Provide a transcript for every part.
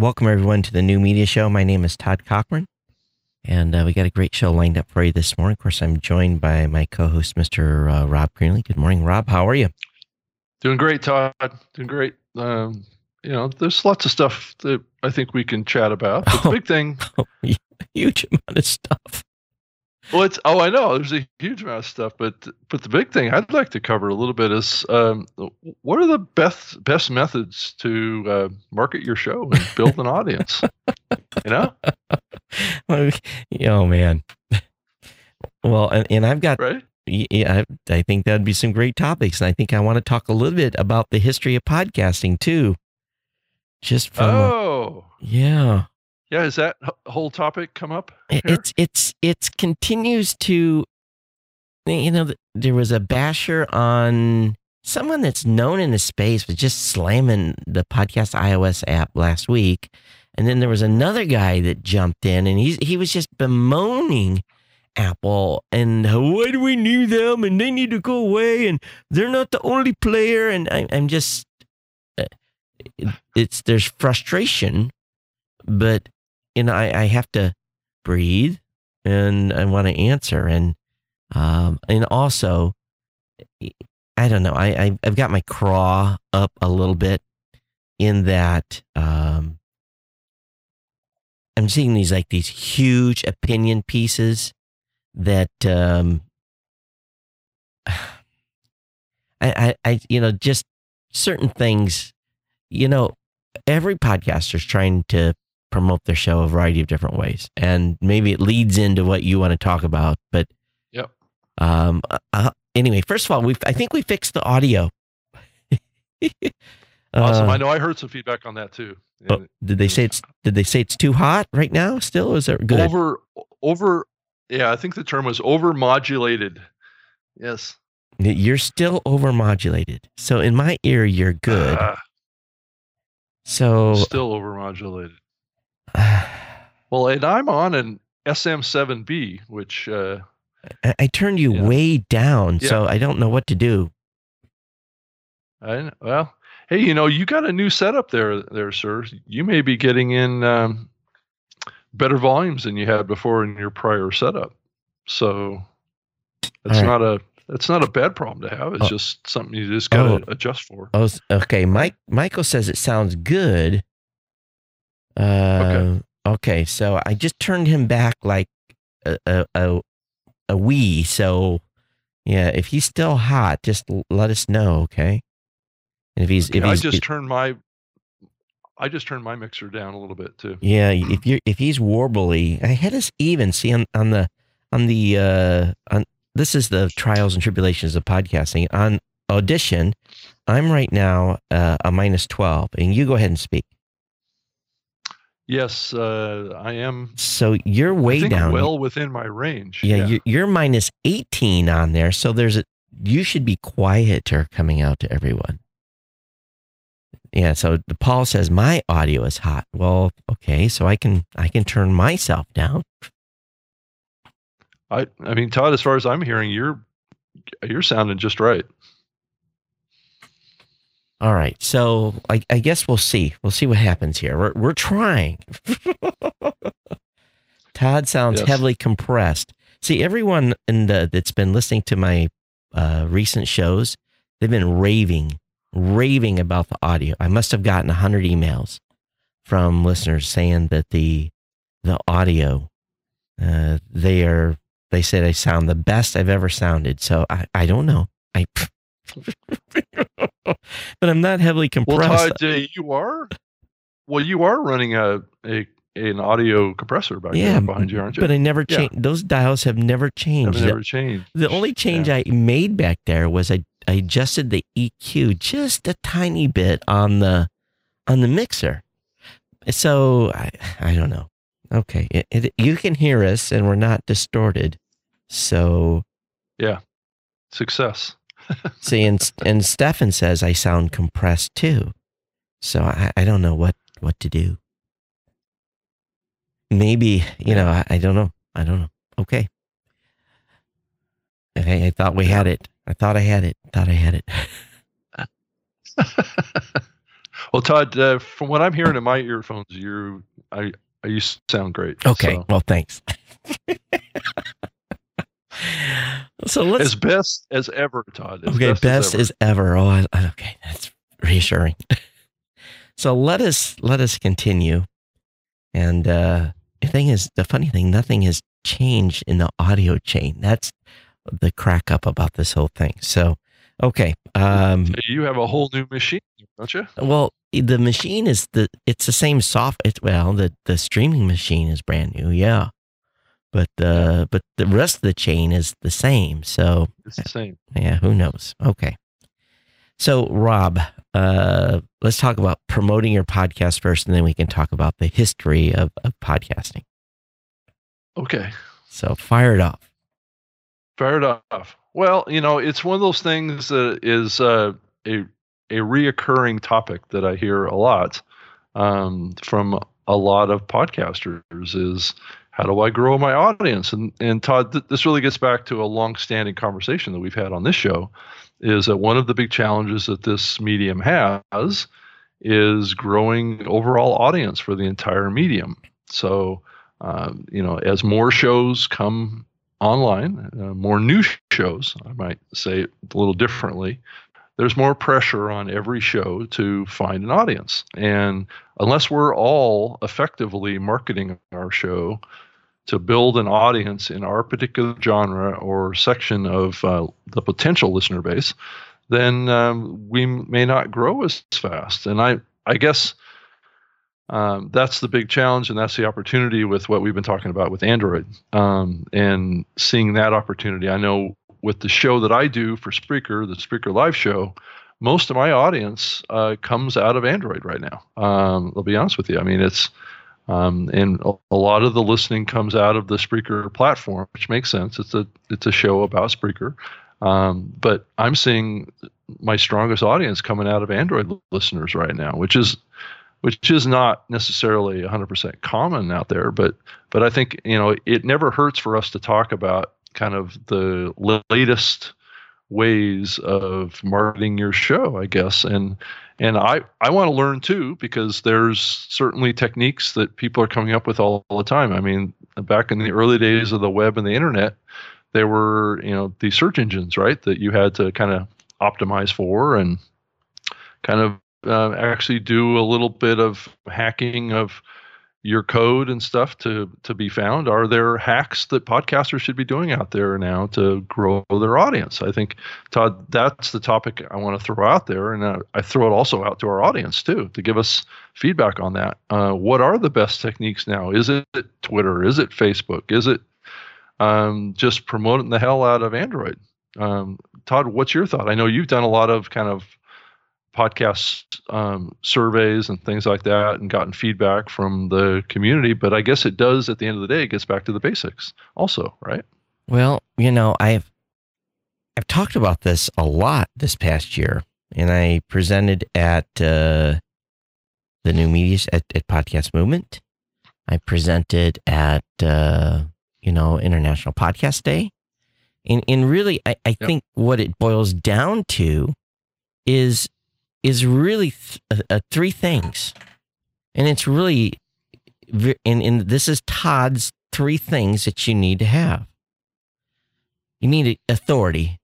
welcome everyone to the new media show. My name is Todd Cochrane, and uh, we got a great show lined up for you this morning. Of course, I'm joined by my co-host, Mr. Uh, Rob Greenlee. Good morning, Rob. How are you? Doing great, Todd. Doing great. Um, you know, there's lots of stuff that I think we can chat about. The big thing, Oh, huge amount of stuff. Well, it's oh, I know there's a huge amount of stuff, but but the big thing I'd like to cover a little bit is um, what are the best best methods to uh, market your show and build an audience? You know, oh man. Well, and, and I've got right? yeah, I, I think that'd be some great topics, and I think I want to talk a little bit about the history of podcasting too. Just from Oh, yeah, yeah. has that whole topic come up? Here? it's it's it's continues to you know there was a basher on someone that's known in the space was just slamming the podcast ios app last week and then there was another guy that jumped in and he's he was just bemoaning apple and "Oh, why do we need them and they need to go away and they're not the only player and I, i'm just uh, it's there's frustration but you know i, I have to breathe and I want to answer and um and also I don't know I, I I've got my craw up a little bit in that um I'm seeing these like these huge opinion pieces that um I, I, I you know just certain things you know every podcaster's trying to promote their show a variety of different ways and maybe it leads into what you want to talk about but Yep. um uh, anyway first of all we i think we fixed the audio awesome. Uh, I know I heard some feedback on that too. oh, And did they say it's did they say it's too hot right now still is it good over over? Yeah, I think the term was over modulated. Yes. you're still overmodulated so in my ear you're good Ah, so still over modulated. Well, and I'm on an SM7B, which uh, I, I turned you Yeah. way down so i don't know what to do I well, hey, you know, you got a new setup there, there, sir. You may be getting in um, better volumes than you had before in your prior setup. So it's right. not a it's not a bad problem to have. It's Oh. just something you just got to Oh. adjust for. Oh, okay. Mike Michael says it sounds good. Uh, okay. So I just turned him back like a a a, a wee. So yeah, if he's still hot, just l- let us know. Okay. And if he's if Yeah, I he's just turned my I just turned my mixer down a little bit too. yeah, if you are if he's warbly, I had us even see on on the on the uh on this is the trials and tribulations of podcasting on audition. I'm right now uh, a minus twelve, and you go ahead and speak. Yes, uh, I am So you're way down. well within my range. yeah, You're, you're minus 18 on there. So there's a, you should be quieter coming out to everyone. Yeah. So the Paul says my audio is hot. Well, okay. So I can, I can turn myself down. I I mean, Todd, as far as I'm hearing, you're you're sounding just right. All right. So I, I guess we'll see. We'll see what happens here. We're, we're trying. Todd sounds Yes. heavily compressed. See, everyone in the, that's been listening to my uh, recent shows, they've been raving, raving about the audio. I must have gotten 100 emails from listeners saying that the the audio, uh, they are, they said I sound the best I've ever sounded. So I, I don't know. I, but I'm not heavily compressed. Well. Todd, uh, you are well, you are running a a an audio compressor back yeah, there behind you, aren't you? but I never Yeah. changed. Those dials have never Have changed. never changed. The only change I made back there was I, I adjusted the EQ just a tiny bit on the on the mixer. So I, I don't know. Okay, it, it, you can hear us and we're not distorted. So yeah, success. see, and and Stefan says I sound compressed too. So I, I don't know what what to do. Maybe you know I, I don't know. I don't know. Okay. Okay, I thought we had it. I thought I had it. Thought I had it. Well, Todd, uh, from what I'm hearing in my earphones, you I, you sound great. Okay. So. Well, thanks. so let's as best as ever, Todd. As okay, best, best as as ever. ever. Oh, I, I- okay, that's reassuring. so let us let us continue. And uh, the thing is, the funny thing, nothing has changed in the audio chain. That's the crack up about this whole thing. So, okay, um, you have a whole new machine, don't you? well, the machine is the it's the same soft. It's well, the the streaming machine is brand new, yeah, but the but the rest of the chain is the same. So It's the same. yeah, who knows? Okay. So, Rob, uh, let's talk about promoting your podcast first, and then we can talk about the history of, of podcasting. Okay. So, fire it off. Fair enough. Well, you know, it's one of those things that is uh, a a reoccurring topic that I hear a lot um, from a lot of podcasters is how do I grow my audience? And and Todd, th- this really gets back to a long-standing conversation that we've had on this show. Is that one of the big challenges that this medium has is growing overall audience for the entire medium. So, um, you know, as more shows come online, uh, more new shows, I might say it a little differently, there's more pressure on every show to find an audience. And unless we're all effectively marketing our show to build an audience in our particular genre or section of uh, the potential listener base, then um, we may not grow as fast. And I, I guess um, that's the big challenge, and that's the opportunity with what we've been talking about with Android, um, and seeing that opportunity. I know with the show that I do for Spreaker, the Spreaker Live show, most of my audience uh, comes out of Android right now. Um, I'll be honest with you. I mean, it's um, and a, lot of the listening comes out of the Spreaker platform, which makes sense. It's a it's a show about Spreaker, um, but I'm seeing my strongest audience coming out of Android listeners right now, which is which is not necessarily 100% common out there, but but I think you know it never hurts for us to talk about kind of the latest ways of marketing your show, I guess, and and I I want to learn too because there's certainly techniques that people are coming up with all, all the time. I mean, back in the early days of the web and the internet, there were you know these search engines, right, that you had to kind of optimize for and kind of uh, actually do a little bit of hacking of your code and stuff to to be found? Are there hacks that podcasters should be doing out there now to grow their audience? I think todd that's the topic i want to throw out there and uh, i throw it also out to our audience too to give us feedback on that. Uh, what are the best techniques now? Is it twitter? Is it facebook? Is it um, just promoting the hell out of android? Um, todd what's your thought? I know you've done a lot of kind of podcast um, surveys and things like that and gotten feedback from the community but i guess it does at the end of the day it gets back to the basics also right? Well, you know, I've I've talked about this a lot this past year, and I presented at uh, the new media at, at Podcast Movement. I presented at uh, you know International Podcast Day, and and really, I, I think what it boils down to is is really th- uh, uh, three things, and it's really, and, and this is Todd's three things that you need to have. You need authority.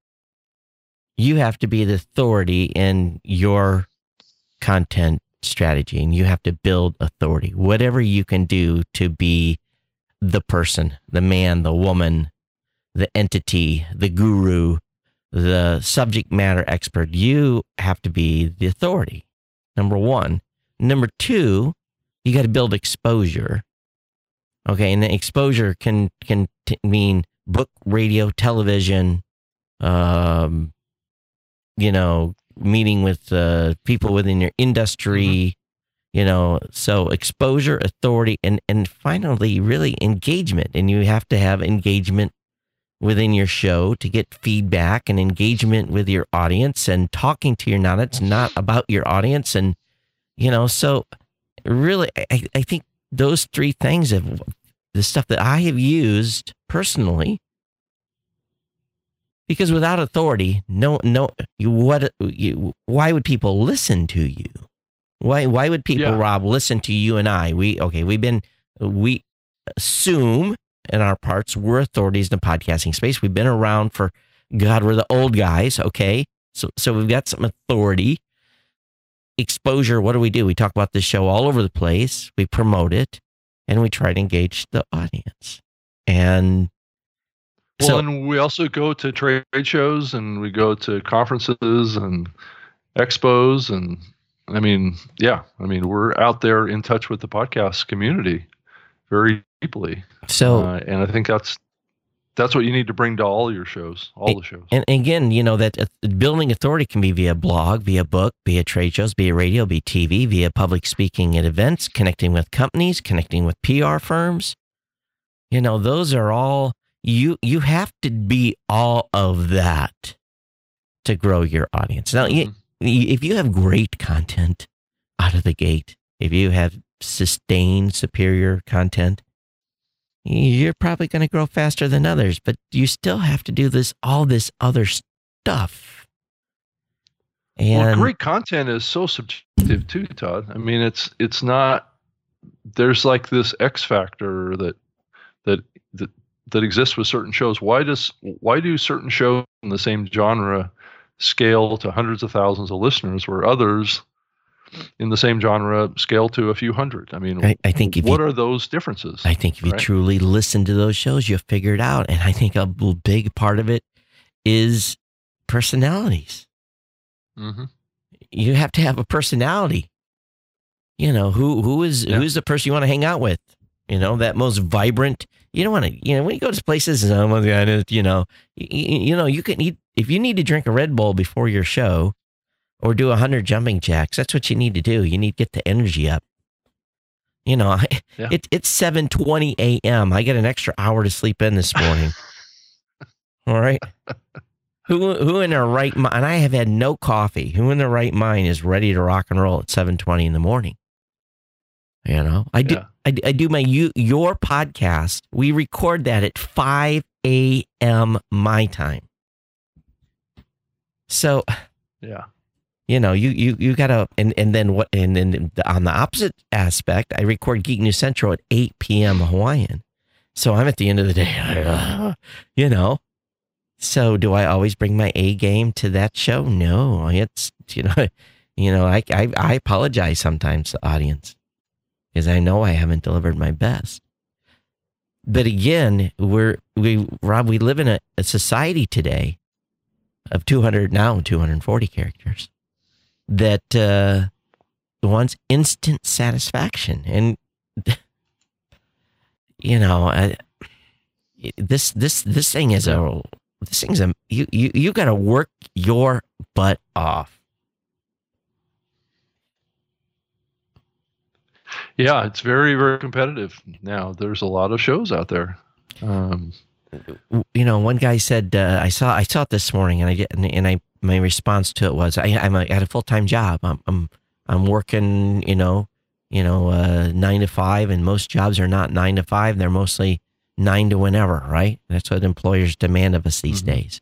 You have to be the authority in your content strategy, and you have to build authority. Whatever you can do to be the person, the man, the woman, the entity, the guru, the subject matter expert, you have to be the authority. Number one. Number two, you got to build exposure. Okay, and the exposure can can t- mean book, radio, television, um, you know, meeting with uh, people within your industry, you know, so exposure, authority, and and finally, really engagement. And you have to have engagement within your show to get feedback and engagement with your audience and talking to your not it's not about your audience, and you know, so really, I, I think those three things have the stuff that I have used personally. Because without authority, no, no, you, what, you, why would people listen to you? Why why would people, Yeah. Rob, listen to you and I? We okay, we've been we assume in our parts we're authorities in the podcasting space. We've been around for God, we're the old guys, okay? So so we've got some authority. Exposure, what do we do? We talk about this show all over the place. We promote it and we try to engage the audience. And Well, so and we also go to trade shows and we go to conferences and expos and I mean, yeah, I mean, we're out there in touch with the podcast community very deeply, so uh, and I think that's that's what you need to bring to all your shows, all the shows. And again, you know that uh, building authority can be via blog, via book, via trade shows, via radio, via TV, via public speaking at events, connecting with companies, connecting with PR firms. You know, those are all you you have to be all of that to grow your audience. Now, you- Mhm. if you have great content out of the gate, if you have sustained superior content, you're probably going to grow faster than others, but you still have to do this all this other stuff. well, great content is so subjective too, Todd. I mean, it's it's not. There's like this X factor that that that that exists with certain shows. Why does why do certain shows in the same genre scale to hundreds of thousands of listeners, where others in the same genre scale to a few hundred? I mean, I, I think if what you, are those differences? I think if you right? truly listen to those shows, you'll figure it out. And I think a big part of it is personalities. hmm You have to have a personality. You know who who is Yeah. who's the person you want to hang out with. You know that most vibrant. You don't want to. You know when you go to places, someone's. You know, you, you know you can eat if you need to drink a Red Bull before your show, or do a hundred jumping jacks. That's what you need to do. You need to get the energy up. You know, I, Yeah. it, it's seven twenty a.m. I get an extra hour to sleep in this morning. All right. Who who in their right mind? And I have had no coffee. Who in their right mind is ready to rock and roll at seven twenty in the morning? You know, I do. Yeah. I, I do my you your podcast. We record that at five a.m. my time. So Yeah. You know, you you you gotta and and then what and then on the opposite aspect, I record Geek News Central at eight p.m. Hawaiian. So I'm at the end of the day, you know. So do I always bring my A game to that show? No, it's you know, you know, I I, I apologize sometimes to audience because I know I haven't delivered my best. But again, we're we Rob, we live in a, a society today of 200 now 240 characters that uh, wants instant satisfaction and you know I, this this this thing is a this thing's a you you you got to work your butt off Yeah, it's very, very competitive now. There's a lot of shows out there. Um, you know one guy said uh, i saw i saw it this morning and i get and, and i my response to it was i i'm a, had a full-time job. I'm i'm i'm working you know you know uh 9 to 5 and most jobs are not 9 to 5 they're mostly 9 to whenever right? That's what employers demand of us these Mhm. days.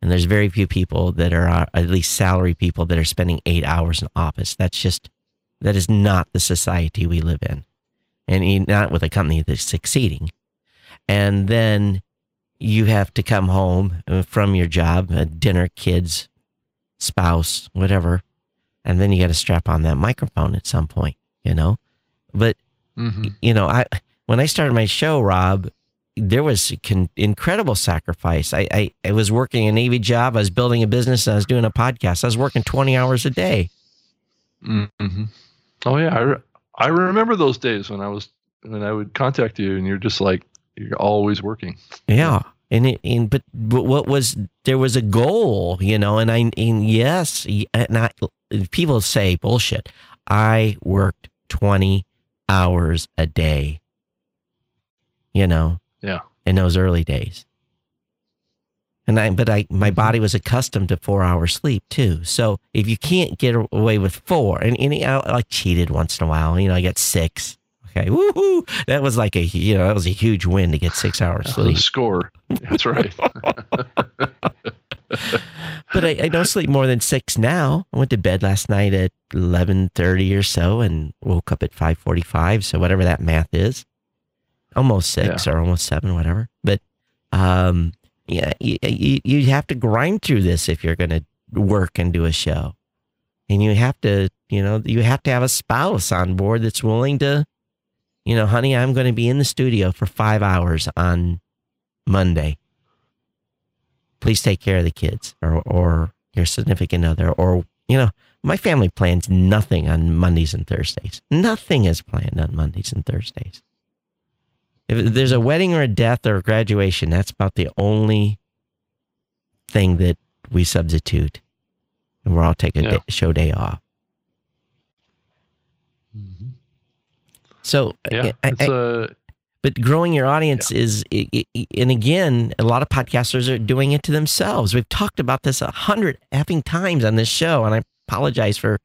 And there's very few people that are uh, at least salary people that are spending 8 hours in office. That's just that is not the society we live in. And not with a company that's succeeding. And then you have to come home uh, from your job, uh, dinner, kids, spouse, whatever, and then you got to strap on that microphone at some point, you know. But mhm. you know, I when I started my show, Rob, there was con- incredible sacrifice. I, I I was working a Navy job, I was building a business, I was doing a podcast. I was working twenty hours a day. hmm Oh yeah, I, re- I remember those days when I was when I would contact you and you're just like you're always working. Yeah. And it, and but, but what was there was a goal, you know, and I and yes, and I people say bullshit. I worked 20 hours a day. You know. Yeah. In those early days. And I but I my mm-hmm. body was accustomed to 4 hours sleep too. So if you can't get away with 4 and, and I, I cheated once in a while, you know, I got 6. Okay. Woohoo. That was like a you know, that was a huge win to get 6 hours The sleep. score. That's right. but I, I don't sleep more than six now. I went to bed last night at eleven thirty or so, and woke up at five forty five. So whatever that math is, almost six Yeah. or almost seven, whatever. But um, yeah, you, you you have to grind through this if you're going to work and do a show, and you have to, you know, you have to have a spouse on board that's willing to, you know, honey, I'm going to be in the studio for five hours on Monday. Please take care of the kids or, or your significant other or you know my family plans nothing on mondays and thursdays. Nothing is planned on mondays and thursdays. If there's a wedding or a death or a graduation that's about the only thing that we substitute. And we're all take a Yeah. day, show day off so Yeah, I- uh, but growing your audience is i- i- i- and again a lot of podcasters are doing it to themselves. We've talked about this a hundred effing times on this show and i apologize for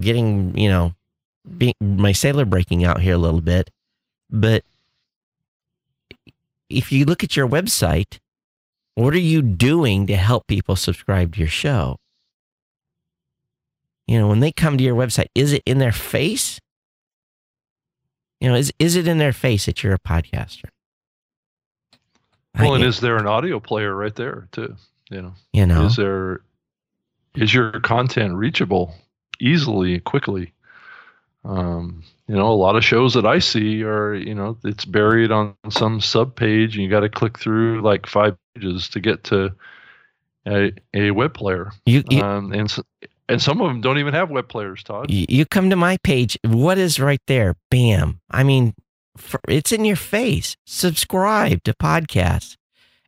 getting you know being my sailor breaking out here a little bit. But if you look at your website what are you doing to help people subscribe to your show? You know when they come to your website is it in their face you know, is is it in their face that you're a podcaster? well, and is there an audio player right there too? You know, you know, is there is your content reachable easily, quickly? Um, you know, a lot of shows that I see are, you know, it's buried on some sub page, and you got to click through like five pages to get to a, a web player. you you, Um, and s- and some of them don't even have web players, Todd. you come to my page. What is right there? Bam! I mean, for, it's in your face. Subscribe to podcasts.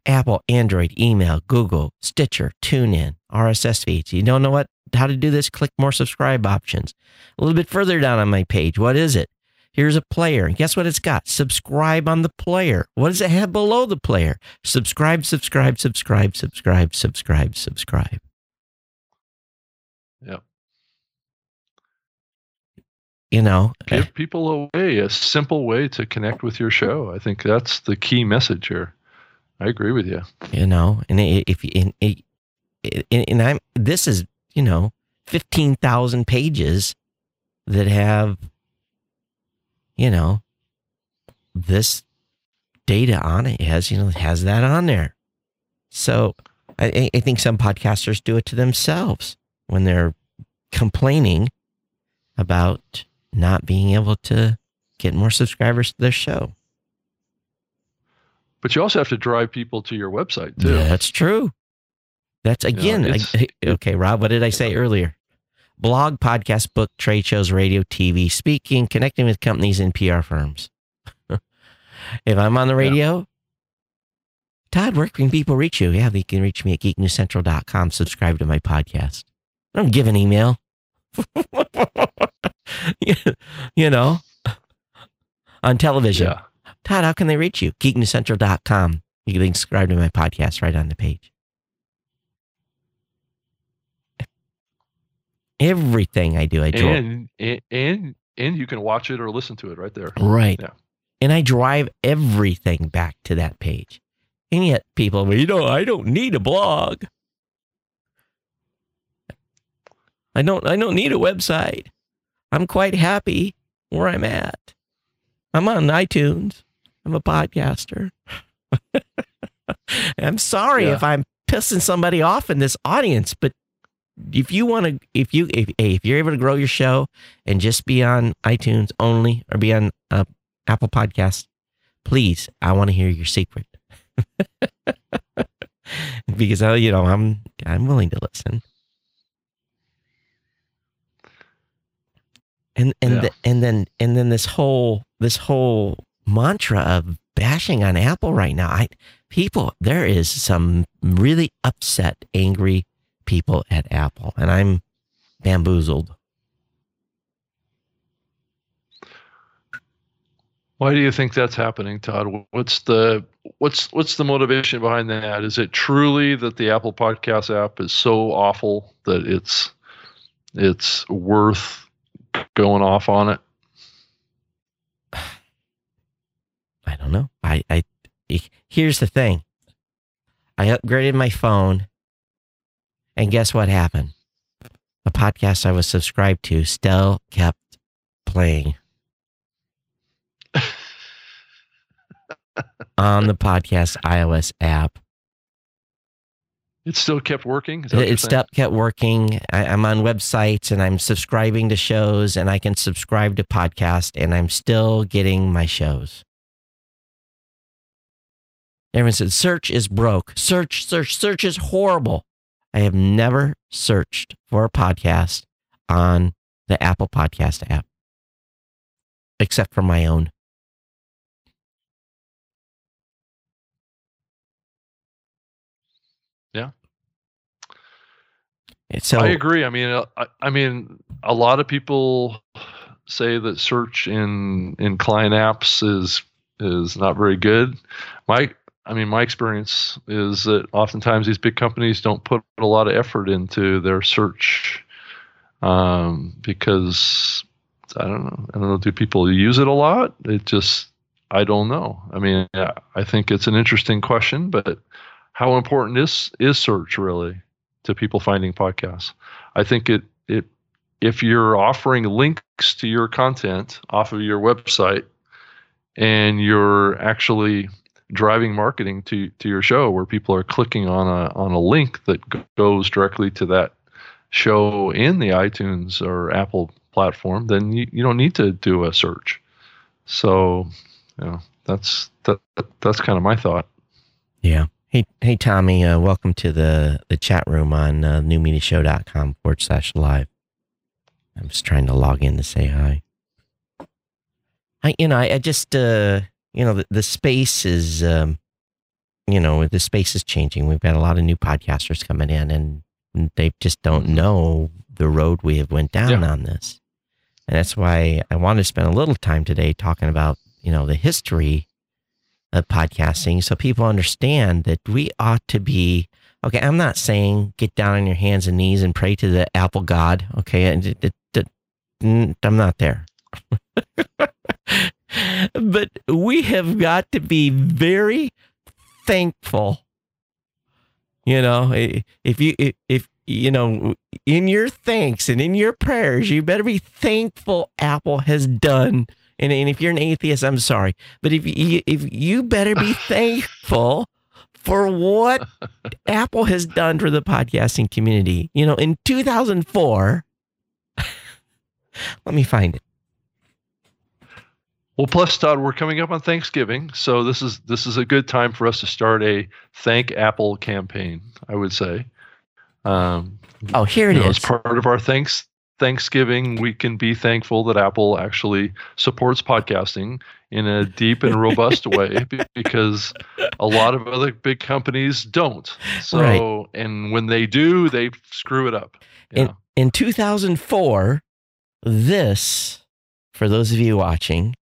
Apple, Android, email, Google, Stitcher, TuneIn, RSS feeds. You don't know what how to do this? Click more subscribe options. A little bit further down on my page, what is it? Here's a player. And guess what it's got? Subscribe on the player. What does it have below the player? Subscribe, subscribe, subscribe, subscribe, subscribe, subscribe. Yep. You know, Give people a way, a simple way to connect with your show. I think that's the key message here. I agree with you. you know, and if you, and, and, I'm, this is, you know, 15,000 pages that have, you know, this data on it. Has, you know, has that on there. So I- I think some podcasters do it to themselves when they're complaining about not being able to get more subscribers to their show. But you also have to drive people to your website too. That's true. That's know, again. I- okay, Rob, what did I say earlier? Blog, podcast, book, trade shows, radio, TV, speaking, connecting with companies and PR firms. if I'm on the radio, Todd, where can people reach you? Yeah, they can reach me at geeknewscentral.com. Subscribe to my podcast. I don't give an email. you, know, on television. Yeah. Todd, how can they reach you? Geeknewscentral.com. You can subscribe to my podcast right on the page. Everything I do, I drive. And, and and and you can watch it or listen to it right there. right. Yeah. And I drive everything back to that page. And yet people, well, you know, I don't need a blog. I don't I don't need a website. I'm quite happy where I'm at. I'm on iTunes. I'm a podcaster. I'm sorry Yeah. if I'm pissing somebody off in this audience, but if you want to, if you, if, if you're able to grow your show and just be on iTunes only or be on uh, Apple Podcasts, please, I want to hear your secret. because I, you know, I'm I'm willing to listen. And and Yeah. the, and then and then this whole this whole mantra of bashing on Apple right now. I people there is some really upset, angry people at Apple, and I'm bamboozled. Why do you think that's happening, Todd? What's the what's what's the motivation behind that? Is it truly that the Apple Podcast app is so awful that it's it's worth going off on it? I don't know. I, I, here's the thing. I upgraded my phone And guess what happened? The podcast I was subscribed to still kept playing on the podcast iOS app. It still kept working. It still kept working. I, I'm on websites and I'm subscribing to shows, and I can subscribe to podcasts, and I'm still getting my shows. Everyone said search is broke. Search, search, search is horrible. I have never searched for a podcast on the Apple Podcast app, except for my own. So I agree. I mean, uh, I, I mean, a lot of people say that search in in client apps is is not very good. My, I mean, my experience is that oftentimes these big companies don't put a lot of effort into their search um, because I don't know. I don't know. Do people use it a lot? It just I don't know. I mean, yeah, I think it's an interesting question, but how important is is search really to people finding podcasts? I think it it if you're offering links to your content off of your website and you're actually driving marketing to to your show where people are clicking on a on a link that goes directly to that show in the iTunes or Apple platform, then you, you don't need to do a search. So, you know, that's that that's kind of my thought. Yeah. Hey, hey, Tommy. Uh, welcome to the the chat room on uh, newmediashow.com forward slash live. I'm just trying to log in to say hi. I, you know, I, I just, uh, you know, the, the space is, um, you know, the space is changing. We've got a lot of new podcasters coming in, and they just don't know the road we have went down Yeah. on this, and that's why I want to spend a little time today talking about, you know, the history of podcasting so people understand that we ought to be okay i'm not saying get down on your hands and knees and pray to the apple god okay i'm not there. But we have got to be very thankful. You know if you if you know in your thanks and in your prayers you better be thankful apple has done and, and if you're an atheist i'm sorry but if you if you better be thankful for what Apple has done for the podcasting community. You know, in 2004, let me find it. Well, plus Todd, we're coming up on Thanksgiving, so this is this is a good time for us to start a thank Apple campaign. I would say. Um, Oh, here it you know, is. as part of our thanks Thanksgiving, we can be thankful that Apple actually supports podcasting in a deep and robust way because a lot of other big companies don't. So, Right. and when they do, they screw it up. know. In 2004, this, for those of you watching,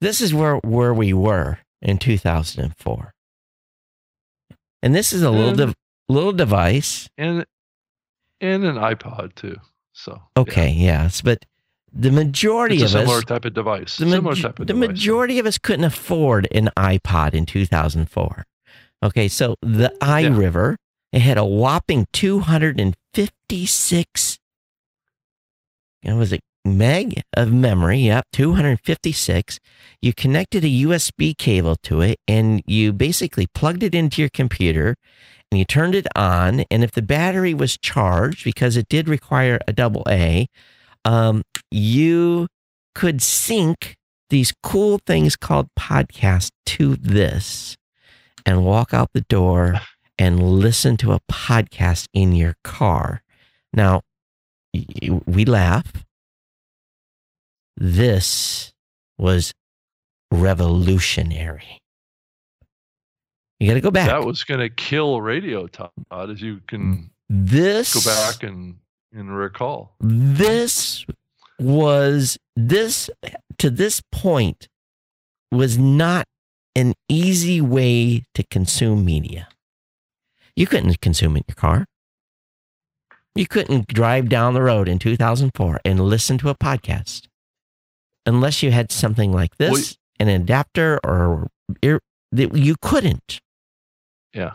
this is where, where we were in 2004. And this is a little And- dev- little device. and and an iPod too. So yeah. Okay, yes, but the majority of similar us type of device. the, similar maj- type of device. the device. majority of us couldn't afford an iPod in 2004. Okay, so the iRiver it had a whopping 256 you know, was it meg of memory? Yep, 256. You connected a USB cable to it and you basically plugged it into your computer and you turned it on. And if the battery was charged, because it did require a double A, um, you could sync these cool things called podcasts to this and walk out the door and listen to a podcast in your car. Now, we laugh. This was revolutionary. You got to go back. That was going to kill radio, Todd, as you can this go back and and recall. this was this to this point was not an easy way to consume media. You couldn't consume it in your car. You couldn't drive down the road in 2004 and listen to a podcast unless you had something like this, Well, an adapter or ear, you couldn't. Yeah.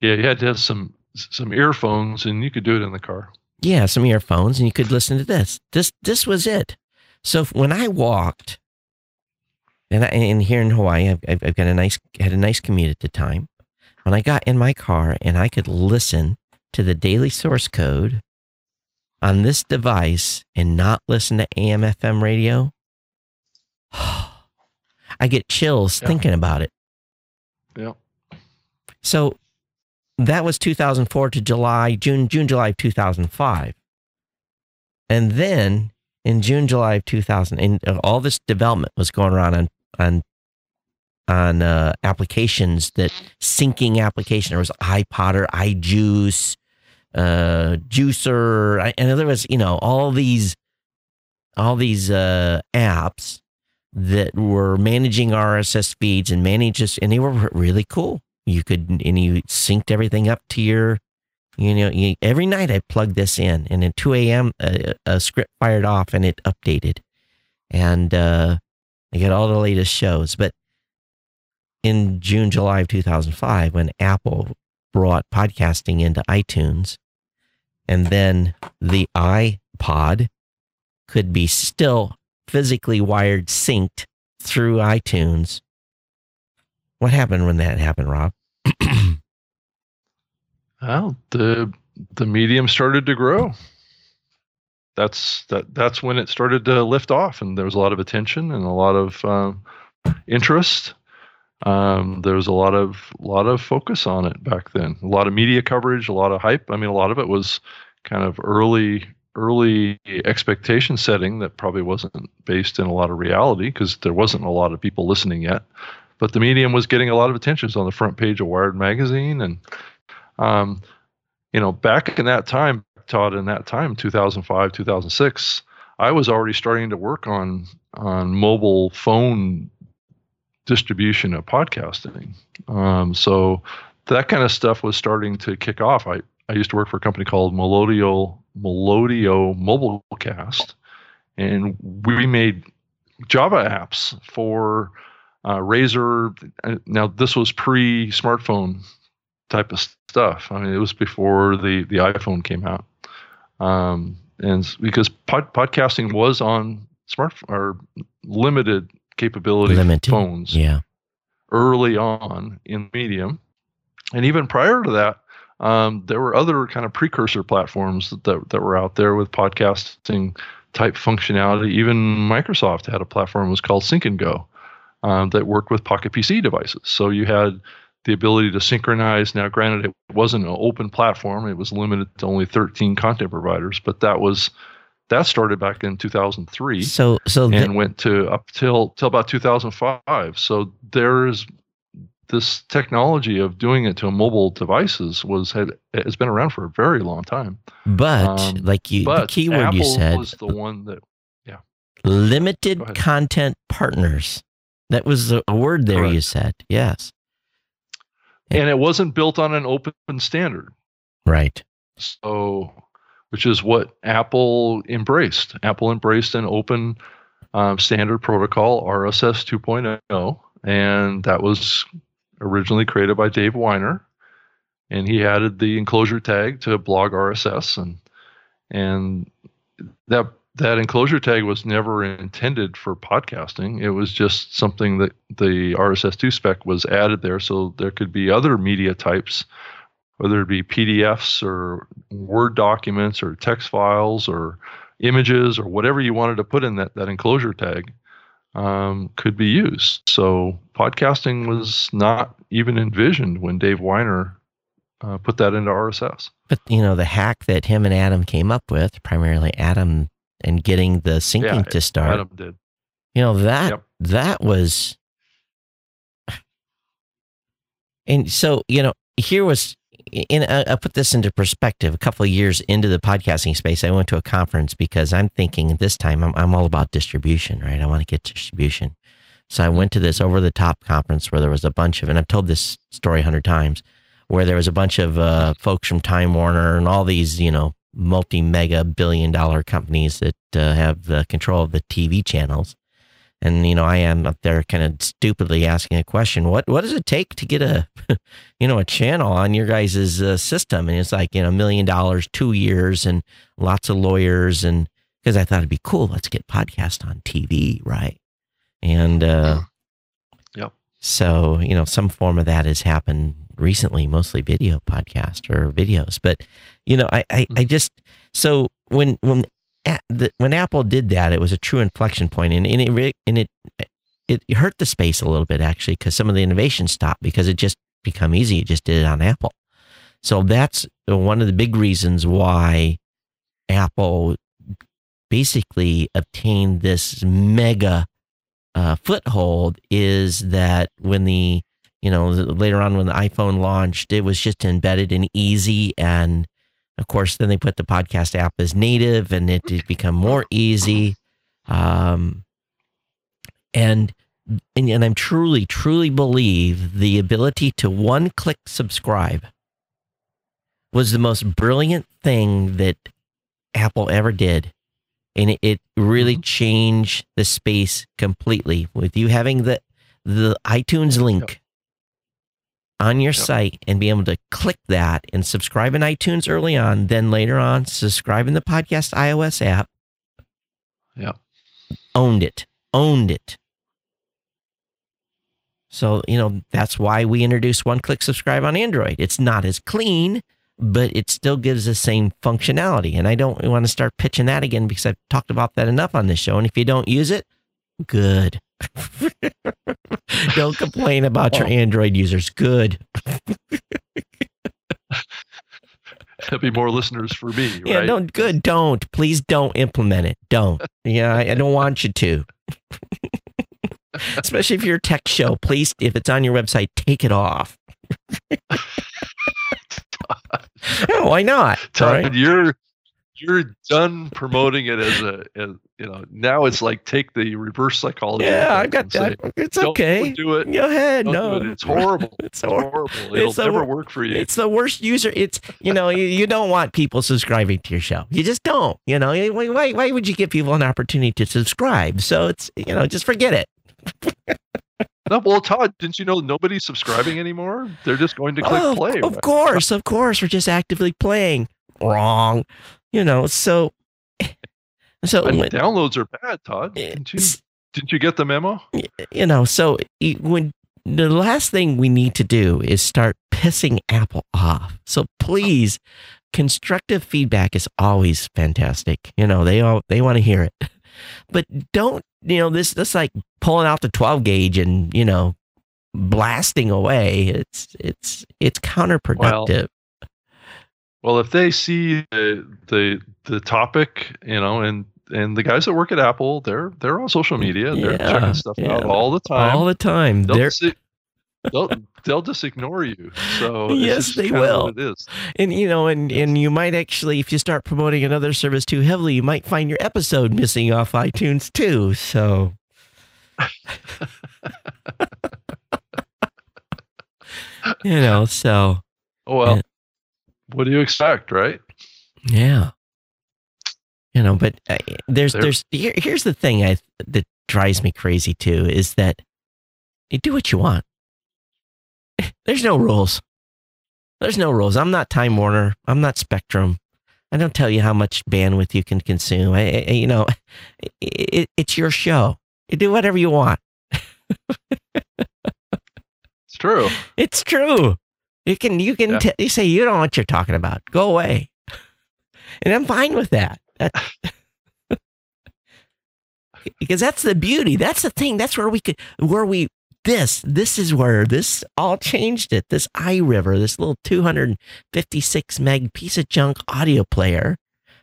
Yeah, you had to have some some earphones, and you could do it in the car. Yeah, some earphones, and you could listen to this. This this was it. So when I walked, and I, and here in Hawaii, I've, I've got a nice had a nice commute at the time. When I got in my car and I could listen to the daily source code on this device and not listen to AM FM radio, I get chills Yeah. thinking about it. Yeah. So that was 2004 to July, June, June, July of 2005. And then in June, July of 2000, and all this development was going around on, on, on uh, applications that syncing application. There was iPodder, iJuice, uh, Juicer. And there was, you know, all these, all these uh, apps that were managing RSS feeds and manages, and they were really cool. You could, and you synced everything up to your, you know, you, every night I plugged this in, and at 2 a.m., a, a script fired off and it updated. And uh, I get all the latest shows. But in June, July of 2005, when Apple brought podcasting into iTunes, and then the iPod could be still physically wired synced through iTunes. What happened when that happened, Rob? Well, the the medium started to grow. That's that. That's when it started to lift off, and there was a lot of attention and a lot of um, interest. Um, there was a lot of lot of focus on it back then. A lot of media coverage, a lot of hype. I mean, a lot of it was kind of early early expectation setting that probably wasn't based in a lot of reality because there wasn't a lot of people listening yet. But the medium was getting a lot of attention. On the front page of Wired magazine, and um, you know, back in that time, Todd, in that time, 2005, 2006, I was already starting to work on on mobile phone distribution of podcasting. Um, so that kind of stuff was starting to kick off. I, I used to work for a company called Melodio Melodio Mobilecast, and we made Java apps for uh, RAZR. Uh, Now this was pre-smartphone type of stuff. I mean, it was before the the iPhone came out, um, and because pod, podcasting was on smart or limited capability Limited, phones Yeah. early on in medium and even prior to that um, there were other kind of precursor platforms that, that, that were out there with podcasting type functionality even microsoft had a platform that was called sync and go um, that worked with pocket pc devices so you had the ability to synchronize now granted it wasn't an open platform it was limited to only 13 content providers but that was that started back in 2003 So, so the, and went to up till till about 2005. So there's this technology of doing it to mobile devices was had has been around for a very long time. but um, like you, the But key word Apple you said, was the one that yeah limited content partners. That was a word there you said. Yes. and it wasn't built on an open standard. Right. So which is what Apple embraced. Apple embraced an open um, standard protocol, RSS 2.0, and that was originally created by Dave Winer, and he added the enclosure tag to blog RSS, and and that that enclosure tag was never intended for podcasting. It was just something that the RSS2 spec was added there, so there could be other media types, whether it be PDFs or Word documents or text files or images or whatever you wanted to put in that that enclosure tag um, could be used. So podcasting was not even envisioned when Dave Winer uh, put that into RSS. But you know, the hack that him and Adam came up with, primarily Adam, and getting the syncing Yeah, to start. Adam did. You know that Yep. that was, and so you know here was. In, I I put this into perspective. A couple of years into the podcasting space, I went to a conference because I'm thinking this time I'm, I'm all about distribution, right? I want to get distribution. So I went to this over the top conference where there was a bunch of, and I've told this story a hundred times, where there was a bunch of uh, folks from Time Warner and all these, you know, multi mega billion dollar companies that uh, have the control of the TV channels. And you know, I am up there kind of stupidly asking a question. What what does it take to get a, you know, a channel on your guys' uh, system? And it's like you know, a million dollars, two years, and lots of lawyers, and because I thought it'd be cool. Let's get podcast on TV, right? And uh, Yep. so you know, some form of that has happened recently, mostly video podcast or videos. But you know, I I, I just so when when when Apple did that, it was a true inflection point, and, and it and it it hurt the space a little bit actually because some of the innovation stopped because it just become easy. It just did it on Apple. So that's one of the big reasons why Apple basically obtained this mega uh, foothold is that when the you know later on when the iPhone launched, it was just embedded and easy and of course, then they put the podcast app as native, and it did become more easy. Um, and and and I'm truly, truly believe the ability to one click subscribe was the most brilliant thing that Apple ever did, and it, it really changed the space completely. With you having the the iTunes link on your site and be able to click that and subscribe in iTunes early on, then later on subscribe in the podcast iOS app. Yep. Owned it. Owned it. So, you know, that's why we introduced one click subscribe on Android. It's not as clean, but it still gives the same functionality. And I don't want to start pitching that again because I've talked about that enough on this show. And if you don't use it, good. don't complain about your Android users. Good. There'll be more listeners for me, Yeah, right? don't good. Don't please don't implement it. Don't. Yeah, I, I don't want you to. Especially if you're a tech show, please, if it's on your website, take it off. why not? Todd, right? you're you're done promoting it as a as, you know now it's like take the reverse psychology. Yeah, I've got that. say, It's okay. do it. Go ahead. No, it. It's horrible. It's It's hor- horrible. It'll it's the never wor- work for you. It's the worst user. It's you know you, you don't want people subscribing to your show. You just don't. You know why, why why would you give people an opportunity to subscribe? So it's you know just forget it. No, well, Todd, didn't you know nobody's subscribing anymore? They're just going to click Oh, play. Of right? course, of course, we're just actively playing. Wrong, you know. So, so when, downloads are bad, Todd. Eh, didn't you, didn't you get the memo? you know, so when the last thing we need to do is start pissing Apple off. So please, constructive feedback is always fantastic. You know, they all they want to hear it, but don't you know this this like pulling out the twelve gauge and you know blasting away. It's it's it's counterproductive. Well, if they see the the the topic, you know, and and the guys that work at Apple, they're they're on social media. Yeah, They're checking stuff yeah. out all the time. all the time. they'll, They're just, they'll they'll just ignore you. So Yes, they will. It is. And you know, and and you might actually, if you start promoting another service too heavily, you might find your episode missing off iTunes too. So, you know, so Oh well. What do you expect, right? yeah, you know, but uh, there's There- there's here, here's the thing I that drives me crazy too is that you do what you want. There's no rules. There's no rules. I'm not Time Warner. I'm not Spectrum. I don't tell you how much bandwidth you can consume. I, I you know, it, it, it's your show. You do whatever you want. It's true. It's true. You can you can Yeah. t- you say you don't know what you're talking about. Go away. And I'm fine with that. That- because that's the beauty. That's the thing. That's where we could where we this this is where this all changed it. This iRiver, this little 256 meg piece of junk audio player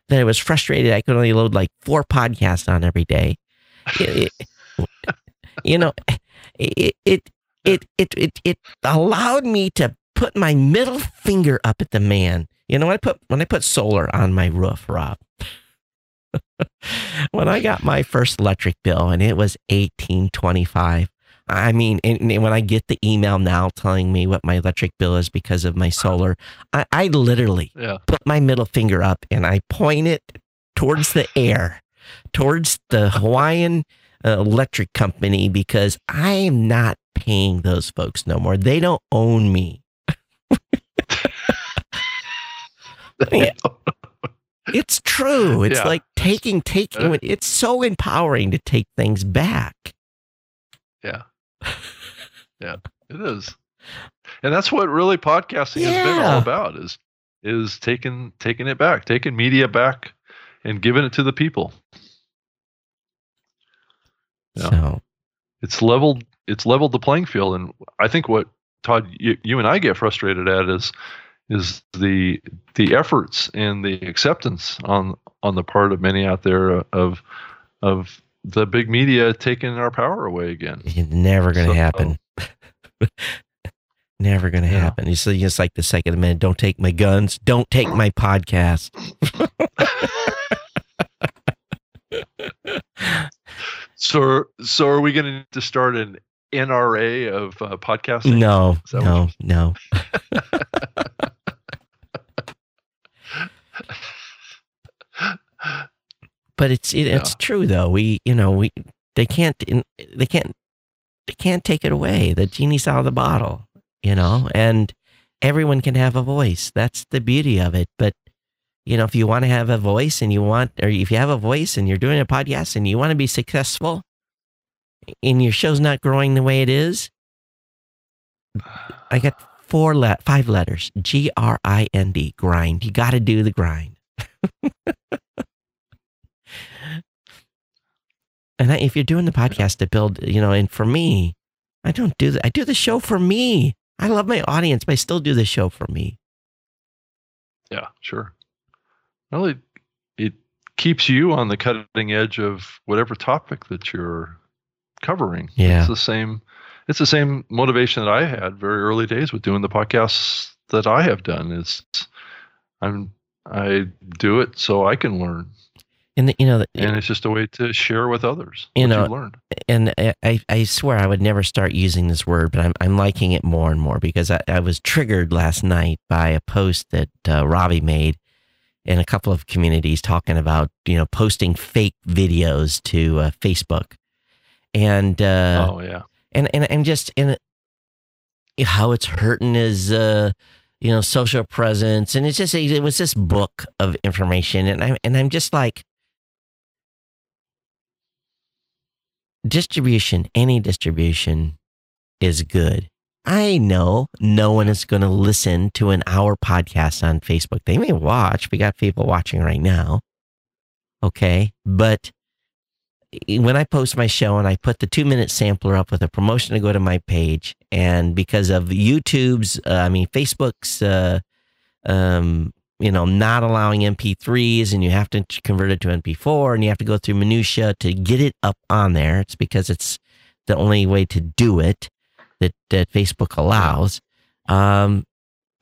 that I was frustrated I could only load like four podcasts on every day. It- it- you know, it it it it it it allowed me to put my middle finger up at the man. You know, when I put when I put solar on my roof, Rob. when I got my first electric bill and it was eighteen twenty five. I mean, and, and when I get the email now telling me what my electric bill is because of my solar, I, I literally Yeah. put my middle finger up and I point it towards the air, towards the Hawaiian uh, electric company because I am not paying those folks no more. They don't own me. Yeah. It's true. It's Yeah. like taking, taking, Uh, it's so empowering to take things back. Yeah. Yeah, it is. And that's what really podcasting has been all about is is taking taking it back, taking media back and giving it to the people. Yeah. So, It's leveled it's leveled the playing field and I think what Todd you, you and I get frustrated at is is the the efforts and the acceptance on on the part of many out there of of the big media taking our power away again. it's never going to So- happen. never going to Yeah. happen. It's just like the Second Amendment. Don't take my guns. Don't take my podcast. So, so are we going to need to start an NRA of uh, podcasting? No, Is that what no, no. But it's it, it's Yeah. true though. We you know we they can't they can't they can't take it away. The genie's out of the bottle, you know, and everyone can have a voice. That's the beauty of it. But you know, if you want to have a voice and you want, or if you have a voice and you're doing a podcast and you want to be successful, and your show's not growing the way it is, I got four let five letters G R I N D grind. You got to do the grind. and I, if you're doing the podcast to build, you know, and for me, I don't do that. I do the show for me. I love my audience, but I still do the show for me. Yeah, sure. Well, it it keeps you on the cutting edge of whatever topic that you're covering. Yeah. it's the same. It's the same motivation that I had very early days with doing the podcasts that I have done. Is I'm I do it so I can learn, And you know, and it's just a way to share with others You what know, you learned. and I- I, I swear I would never start using this word, but I'm, I'm liking it more and more because I, I was triggered last night by a post that uh, Robbie made in a couple of communities talking about, you know, posting fake videos to uh, Facebook. And, uh, oh yeah, and, and, and just in how it's hurting his, uh, you know, social presence. And it's just, it was this book of information. And I'm, and I'm just like, distribution, any distribution is good. I know no one is going to listen to an hour podcast on Facebook. They may watch. We got people watching right now. Okay. But when I post my show and I put the two minute sampler up with a promotion to go to my page, and because of YouTube's, uh, I mean, Facebook's, uh, um, you know, not allowing MP3s and you have to convert it to MP4 and you have to go through minutia to get it up on there. It's because it's the only way to do it that, that Facebook allows. Um,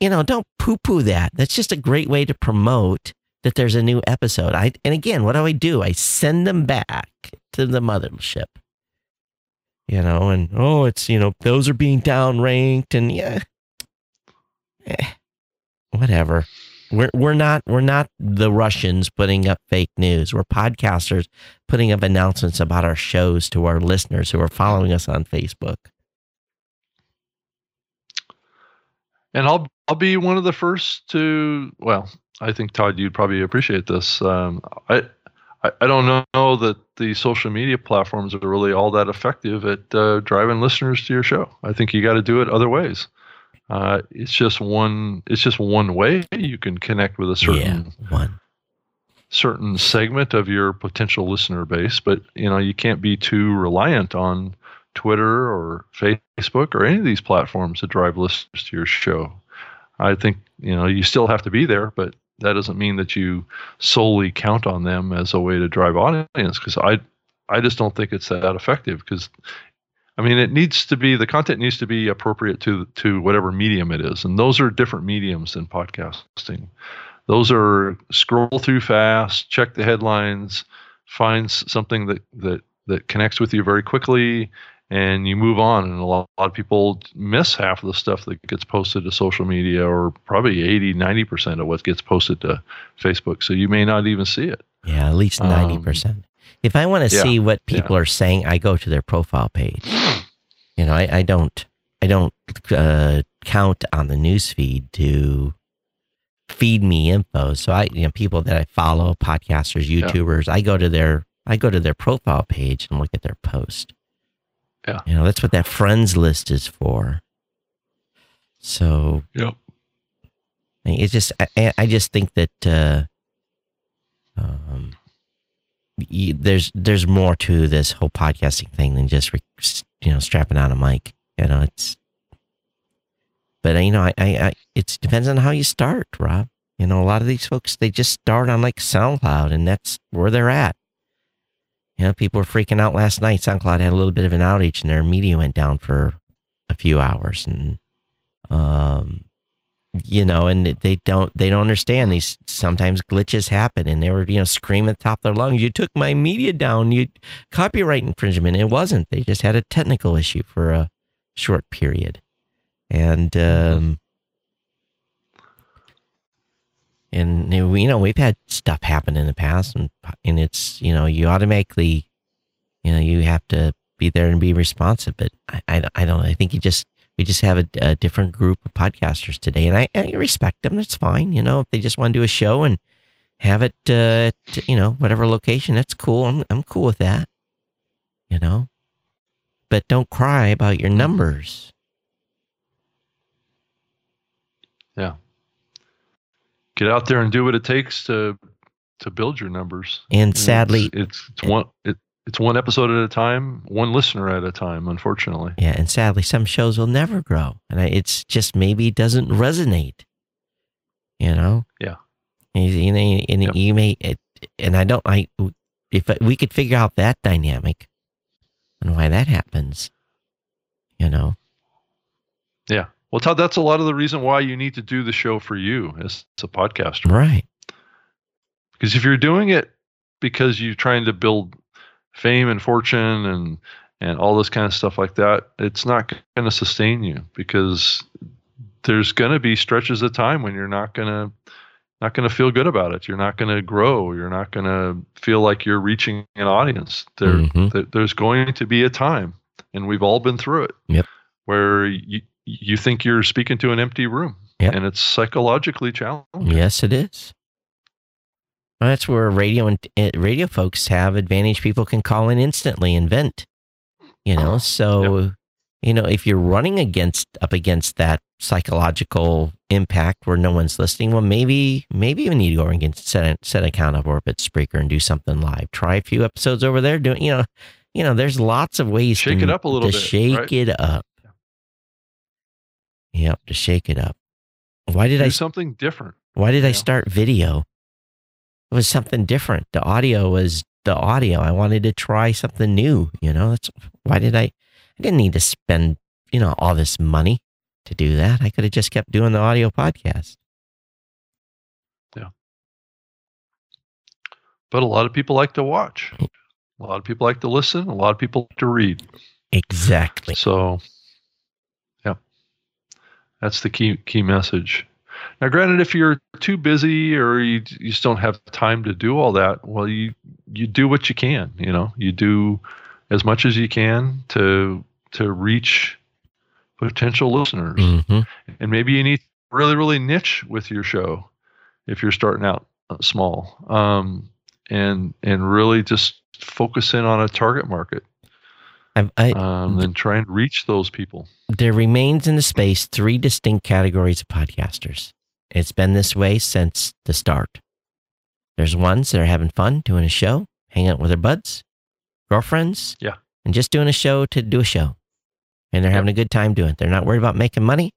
you know, don't poo poo that. That's just a great way to promote that there's a new episode. I and again, what do I do? I send them back to the mothership. You know, and oh, it's you know those are being downranked, and yeah, eh, whatever. We're we're not we're not the Russians putting up fake news. We're podcasters putting up announcements about our shows to our listeners who are following us on Facebook. and I'll I'll be one of the first to. Well, I think Todd, you'd probably appreciate this. Um, I, I I don't know that the social media platforms are really all that effective at uh, driving listeners to your show. I think you got to do it other ways. Uh, it's just one. It's just one way you can connect with a certain yeah, one. certain segment of your potential listener base, but you know you can't be too reliant on Twitter or Facebook or any of these platforms to drive listeners to your show. I think you know you still have to be there, but that doesn't mean that you solely count on them as a way to drive audience. Because I, I just don't think it's that effective. Because I mean, it needs to be the content needs to be appropriate to to whatever medium it is, and those are different mediums than podcasting. Those are scroll through fast, check the headlines, find something that that that connects with you very quickly, and you move on. And a lot, a lot of people miss half of the stuff that gets posted to social media, or probably 80, 90% of what gets posted to Facebook. So you may not even see it. Yeah, at least Um, ninety percent. if I want to Yeah. see what people are saying, I go to their profile page. You know, I, I don't I don't uh, count on the news feed to feed me info. So I you know people that I follow, podcasters, Yeah. YouTubers, I go to their I go to their profile page and look at their post. Yeah. You know, that's what that friends list is for. So Yep. I- It's just I- I, just think that uh, um, you, there's there's more to this whole podcasting thing than just re- you know strapping on a mic. You know, it's but you know I, I, I it depends on how you start, Rob. You know, a lot of these folks they just start on like SoundCloud, and that's where they're at. You know, people were freaking out last night. SoundCloud had a little bit of an outage, and their media went down for a few hours, and um, you know, and they don't they don't understand these sometimes glitches happen, and they were you know screaming at the top of their lungs, "You took my media down! You copyright infringement!" It wasn't. They just had a technical issue for a short period, and um, and you know we've had stuff happen in the past, and and it's you know you automatically, you know, you have to be there and be responsive. But I I, I don't. I think you just we just have a, a different group of podcasters today, and I, I respect them. That's fine. You know, if they just want to do a show and have it, uh, at, you know, whatever location, that's cool. I'm I'm cool with that. You know, but don't cry about your numbers. Yeah. Get out there and do what it takes to to build your numbers. And sadly, it's, it's one it, it's one episode at a time, one listener at a time. Unfortunately. yeah, and sadly, some shows will never grow, and I, it's just maybe doesn't resonate. You know. Yeah. And, know, and Yep. you may, it, and I don't. I if we could figure out that dynamic and why that happens, you know. Yeah. Well, Todd, that's a lot of the reason why you need to do the show for you as a podcaster. Right. Because if you're doing it because you're trying to build fame and fortune and and all this kind of stuff like that, it's not going to sustain you because there's going to be stretches of time when you're not going to not going to feel good about it. You're not going to grow. You're not going to feel like you're reaching an audience. There, Mhm. th- there's going to be a time, and we've all been through it, Yep. where you you think you're speaking to an empty room, Yep. and it's psychologically challenging. Yes, it is. Well, that's where radio and uh, radio folks have advantage. People can call in instantly and vent. You know, so you know if you're running against up against that psychological impact where no one's listening, well, maybe maybe you need to go against set a, set account of Orbit Spreaker and do something live. Try a few episodes over there. Doing you know, you know, there's lots of ways Shake to, it up a little to bit, shake right? it up. Yep, to shake it up. Why did Do I something different. why did I start video? It was something different. The audio was the audio. I wanted to try something new. You know, that's why did I? I didn't need to spend you know all this money to do that. I could have just kept doing the audio podcast. Yeah, but a lot of people like to watch. Mm. A lot of people like to listen. A lot of people like to read. Exactly. So, yeah, that's the key key message. Now, granted, if you're too busy or you, you just don't have time to do all that, well, you you do what you can. You know, you do as much as you can to to reach potential listeners, hmm and maybe you need really really niche with your show if you're starting out uh, small, um, and and really just focus in on a target market, I, I, um, and try and reach those people. there remains in the space three distinct categories of podcasters. It's been this way since the start. There's ones that are having fun doing a show, hanging out with their buds, girlfriends, Yeah. and just doing a show to do a show. And they're having a good time doing it. They're not worried about making money.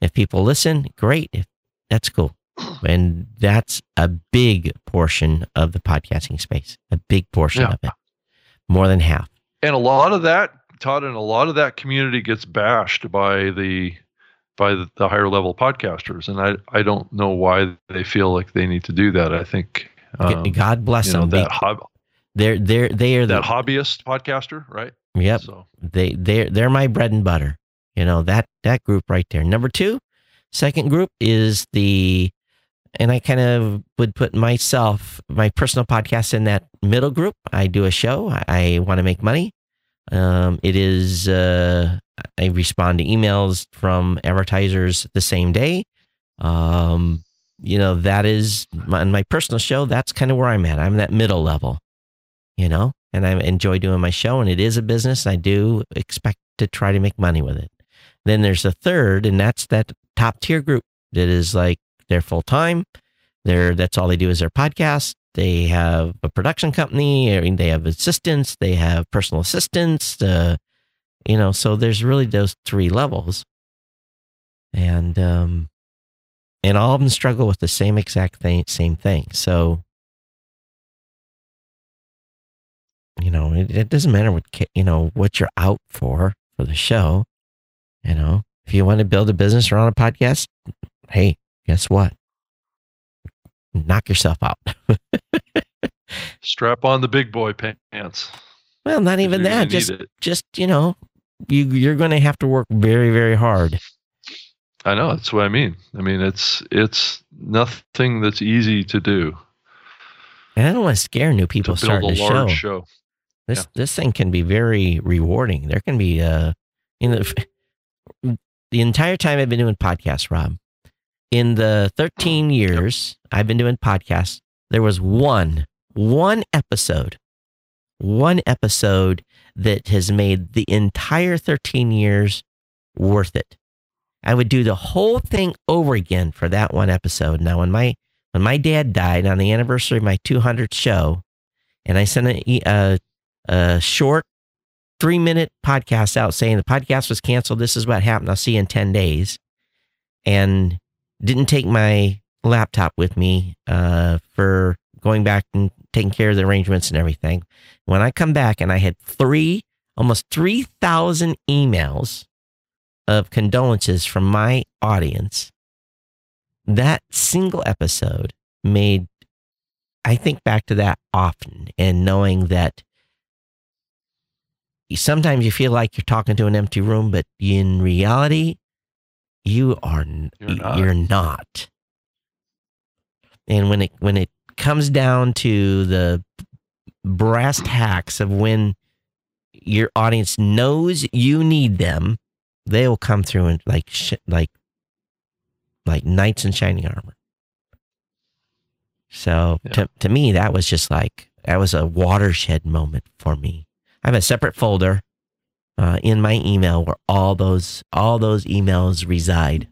If people listen, great. If that's cool. And that's a big portion of the podcasting space, a big portion Yeah. of it, more than half. And a lot of that todd and a lot of that community gets bashed by the by the, the higher level podcasters and i i don't know why they feel like they need to do that i think um, God bless you know them. that They- hob- they're they're they are the that hobbyist podcaster right yep. so they they're they're my bread and butter. You know that that group right there. Number two, second group is the and I kind of would put myself, my personal podcast in that middle group. I do a show. I, I want to make money. Um, it is, uh, I respond to emails from advertisers the same day. Um, you know, that is my, my personal show. That's kind of where I'm at. I'm that middle level, you know, and I enjoy doing my show and it is a business. I do expect to try to make money with it. Then there's a third, and that's that top tier group that is like they're full time. They're that's all they do is their podcast. They have a production company. I mean, they have assistants. They have personal assistants. Uh, you know, so there's really those three levels, and um, and all of them struggle with the same exact thing, same thing. So, you know, it, it doesn't matter what you know what you're out for for the show. You know, if you want to build a business around a podcast, hey, guess what? Knock yourself out. Strap on the big boy pants. Well, not even that. Just, just you know, you you're going to have to work very, very hard. I know. That's what I mean. I mean, it's it's nothing that's easy to do. And I don't want to scare new people to starting a the large show. show. This Yeah. this thing can be very rewarding. There can be uh you know the entire time I've been doing podcasts, Rob, in the 13 years I've been doing podcasts, there was one one episode one episode that has made the entire 13 years worth it. I would do the whole thing over again for that one episode. Now when my when my dad died on the anniversary of my 200th show and I sent a a short three minute podcast out saying the podcast was canceled. This is what happened. I'll see you in 10 days. And didn't take my laptop with me uh, for going back and taking care of the arrangements and everything. When I come back and I had three, almost 3,000 emails of condolences from my audience, that single episode made, I think back to that often and knowing that sometimes you feel like you're talking to an empty room, but in reality, you are You're not. you're not. And when it when it comes down to the brass tacks of when your audience knows you need them, they will come through and like sh- like like knights in shining armor. So Yeah. to to me, that was just like that was a watershed moment for me. I have a separate folder uh, in my email where all those all those emails reside.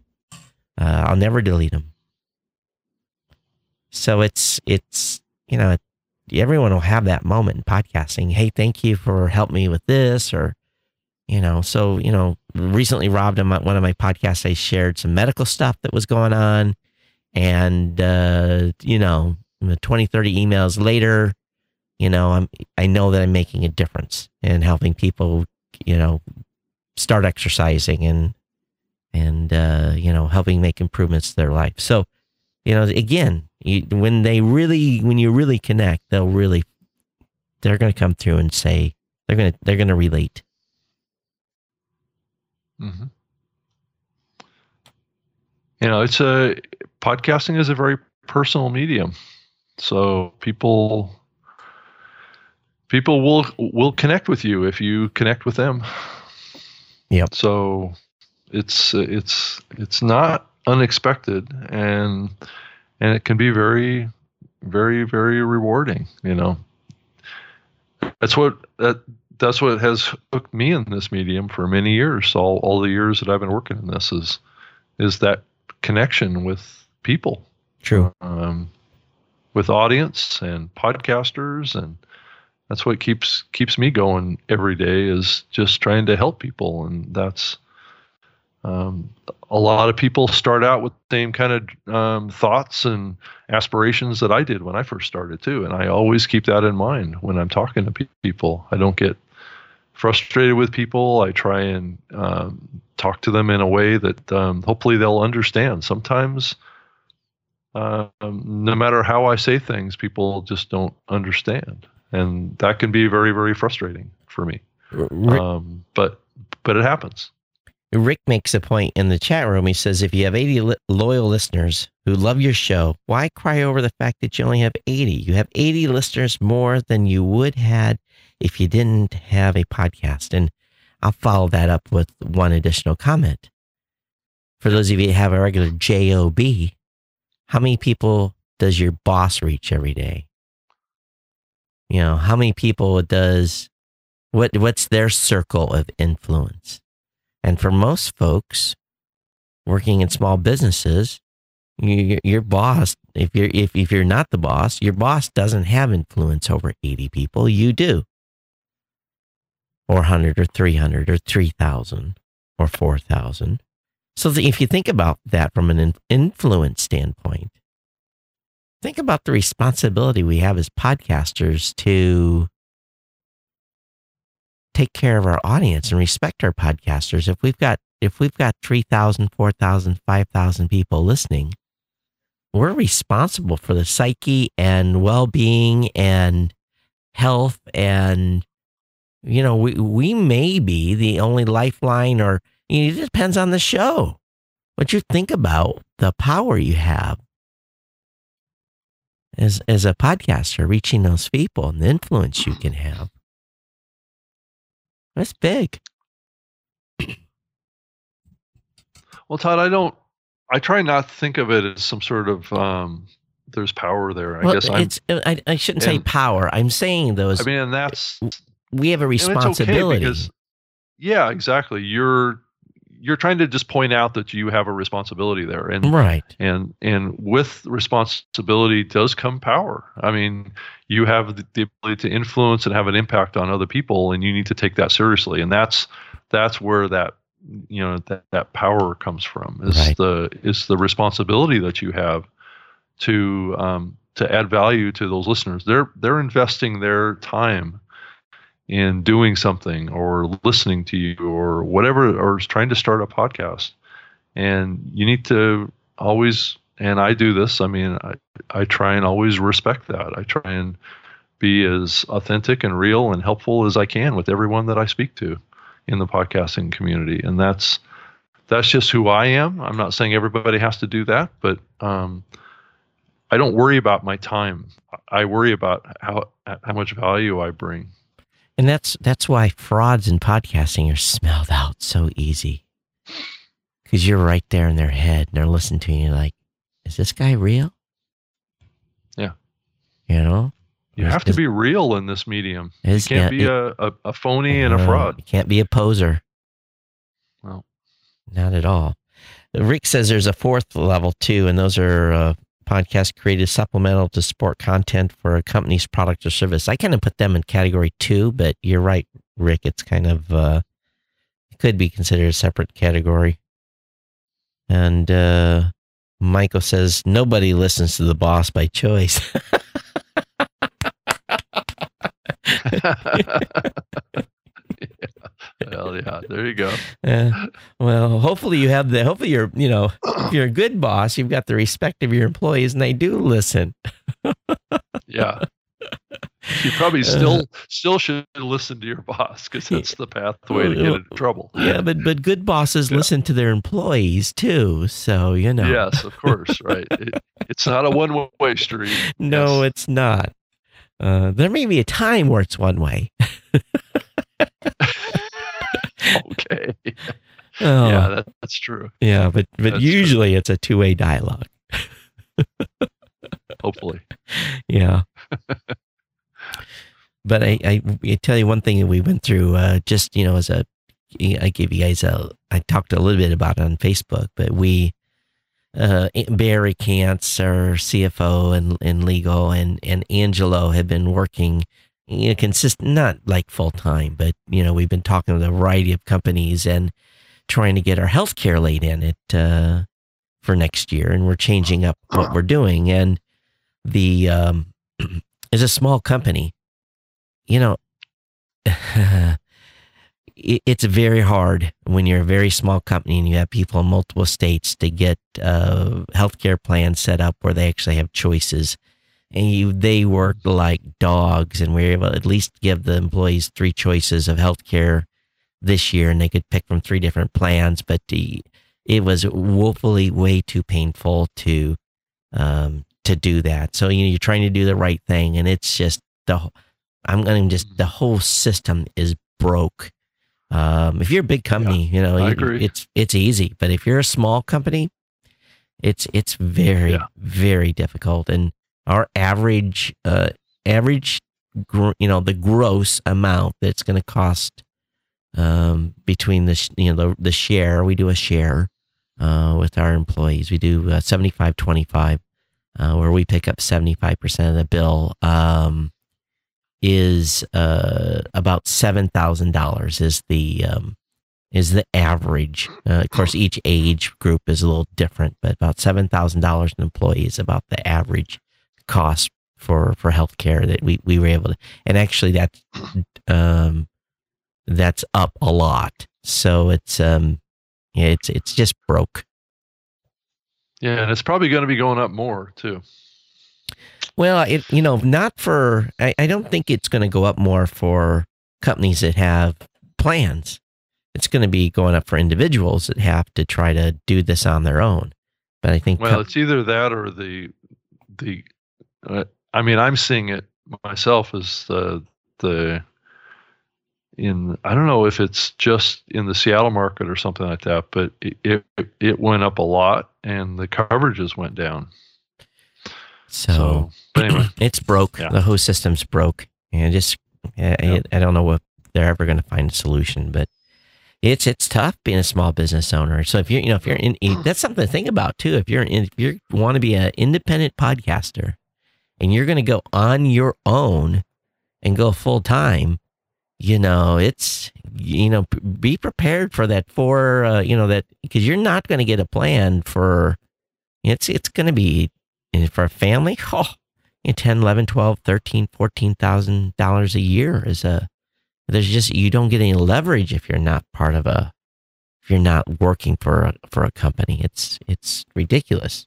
Uh, I'll never delete them. So it's it's you know everyone will have that moment in podcasting. Hey, thank you for helping me with this, or you know. So you know, recently, Rob, on one of my podcasts, I shared some medical stuff that was going on, and uh, you know, 20, 30 emails later, you know, I'm I know that I'm making a difference and helping people, you know, start exercising and and uh, you know, helping make improvements to their life. So, you know, again, you, when they really when you really connect, they'll really they're going to come through and say they're going to they're going to relate. hmm You know, it's a podcasting is a very personal medium, so people people will will connect with you if you connect with them. Yep. So it's it's it's not unexpected, and and it can be very very very rewarding. You know, that's what that that's what has hooked me in this medium for many years. All all the years that I've been working in this is is that connection with people, True. um, with audience and podcasters, and that's what keeps keeps me going every day. Is just trying to help people, and that's um, a lot of people start out with the same kind of um, thoughts and aspirations that I did when I first started too, and I always keep that in mind when I'm talking to pe- people. I don't get frustrated with people. I try and um, talk to them in a way that um, hopefully they'll understand. Sometimes, um, no matter how I say things, people just don't understand, and that can be very, very frustrating for me. R- r- Um, but but it happens. Rick makes a point in the chat room. He says, if you have 80 li- loyal listeners who love your show, why cry over the fact that you only have 80? You have 80 listeners more than you would had if you didn't have a podcast. And I'll follow that up with one additional comment. For those of you who have a regular JOB, how many people does your boss reach every day? You know, how many people does what what's their circle of influence? And for most folks working in small businesses, you, your boss, if you're if, if you're not the boss, your boss doesn't have influence over 80 people. You do. Or 100 or 300 or 3,000 or 4,000. So if you think about that from an influence standpoint, think about the responsibility we have as podcasters to take care of our audience and respect our podcasters. If we've got if we've got 3,000, 4,000, 5,000 people listening, we're responsible for the psyche and well-being and health and you know, we we may be the only lifeline or you know, it depends on the show. But you think about the power you have as as a podcaster reaching those people and the influence you can have. That's big. Well, Todd, I don't. I try not to think of it as some sort of um, there's power there. I well, guess I'm, it's. I, I shouldn't say power. I'm saying those. I mean, and that's we have a responsibility. Okay because, yeah, exactly. You're you're trying to just point out that you have a responsibility there. And right. and and with responsibility does come power. I mean you have the, the, ability to influence and have an impact on other people and you need to take that seriously. And that's that's where that you know that, that power comes from is right. the is the responsibility that you have to um, to add value to those listeners. They're they're investing their time in doing something or listening to you or whatever or trying to start a podcast. And you need to always and i do this i mean i, I try and always respect that. I try and be as authentic and real and helpful as i can with everyone that i speak to in the podcasting community. And that's that's just who i am. I'm not saying everybody has to do that but um, i don't worry about my time. I worry about how how much value i bring and that's that's why frauds in podcasting are smelled out so easy. Because you're right there in their head and they're listening to you. You're like, is this guy real? Yeah. You know? You have to be real in this medium. You can't be it, a, a, a, phony and a fraud. You can't be a poser. Well, not at all. Rick says there's a fourth level too, and those are uh, podcast created supplemental to support content for a company's product or service. I kind of put them in category two, but you're right, Rick. It's kind of uh, it could be considered a separate category. And uh, Michael says nobody listens to the boss by choice. Well, yeah, there you go. Uh, well, hopefully you have the. Hopefully you're, you know, if you're a good boss, you've got the respect of your employees, and they do listen. yeah, you probably still still should listen to your boss because that's the pathway to get into trouble. Yeah, but but good bosses yeah. listen to their employees too. So you know. Yes, of course, right. It, it's not a one way street. No, yes. it's not. Uh, there may be a time where it's one way. okay. Oh, yeah, that, that's true. Yeah, but but that's usually true. it's a two way dialogue. Hopefully. Yeah. but I, I, I tell you one thing that we went through. Uh, just you know, as a I gave you guys a I talked a little bit about it on Facebook, but we uh, Barry Kantz, our CFO and, and legal, and, and Angelo have been working you know, consistent, not like full time, but you know, we've been talking with a variety of companies and trying to get our healthcare laid in it uh, for next year, and we're changing up what we're doing. And the um, is a small company, you know. it's very hard when you're a very small company and you have people in multiple states to get uh, healthcare plans set up where they actually have choices and you, they worked like dogs and we were able to at least give the employees three choices of health care this year, and they could pick from three different plans, but the it was woefully way too painful to um, to do that. So you know, you're trying to do the right thing, and it's just the I'm going to just the whole system is broke. Um, if you're a big company, yeah, you know, you, it's it's easy, but if you're a small company, it's it's very yeah. very difficult. And our average uh, average, gr- you know, the gross amount that's going to cost um, between the you know the, the share we do a share uh, with our employees. We do uh, 75 25, uh, where we pick up 75% of the bill, um, is uh, about $7,000 is the, um, is the average. Uh, of course, each age group is a little different, but about $7,000 an employee is about the average cost for, for healthcare that we, we were able to, and actually that's, um, that's up a lot. So it's, um, yeah, it's it's just broke. Yeah, and it's probably going to be going up more too. Well, it you know not for I, I don't think it's going to go up more for companies that have plans. It's going to be going up for individuals that have to try to do this on their own. But I think well, com- it's either that or the the. Uh, I mean, I'm seeing it myself as the the in I don't know if it's just in the Seattle market or something like that, but it it, it went up a lot and the coverages went down. So, so anyway, it's broke. Yeah. The whole system's broke, and just I, I, I don't know if they're ever going to find a solution, but it's it's tough being a small business owner. So if you're you know if you're in that's something to think about too. If you're in, if you want to be an independent podcaster and you're going to go on your own and go full time, you know, it's, you know, be prepared for that for, uh, you know, that because you're not going to get a plan for, it's, it's going to be eh, for a family. Oh, you know, 10, 11, 12, 13, 14,000 dollars a year is a, there's just, you don't get any leverage if you're not part of a, if you're not working for a, for a company. It's, it's ridiculous.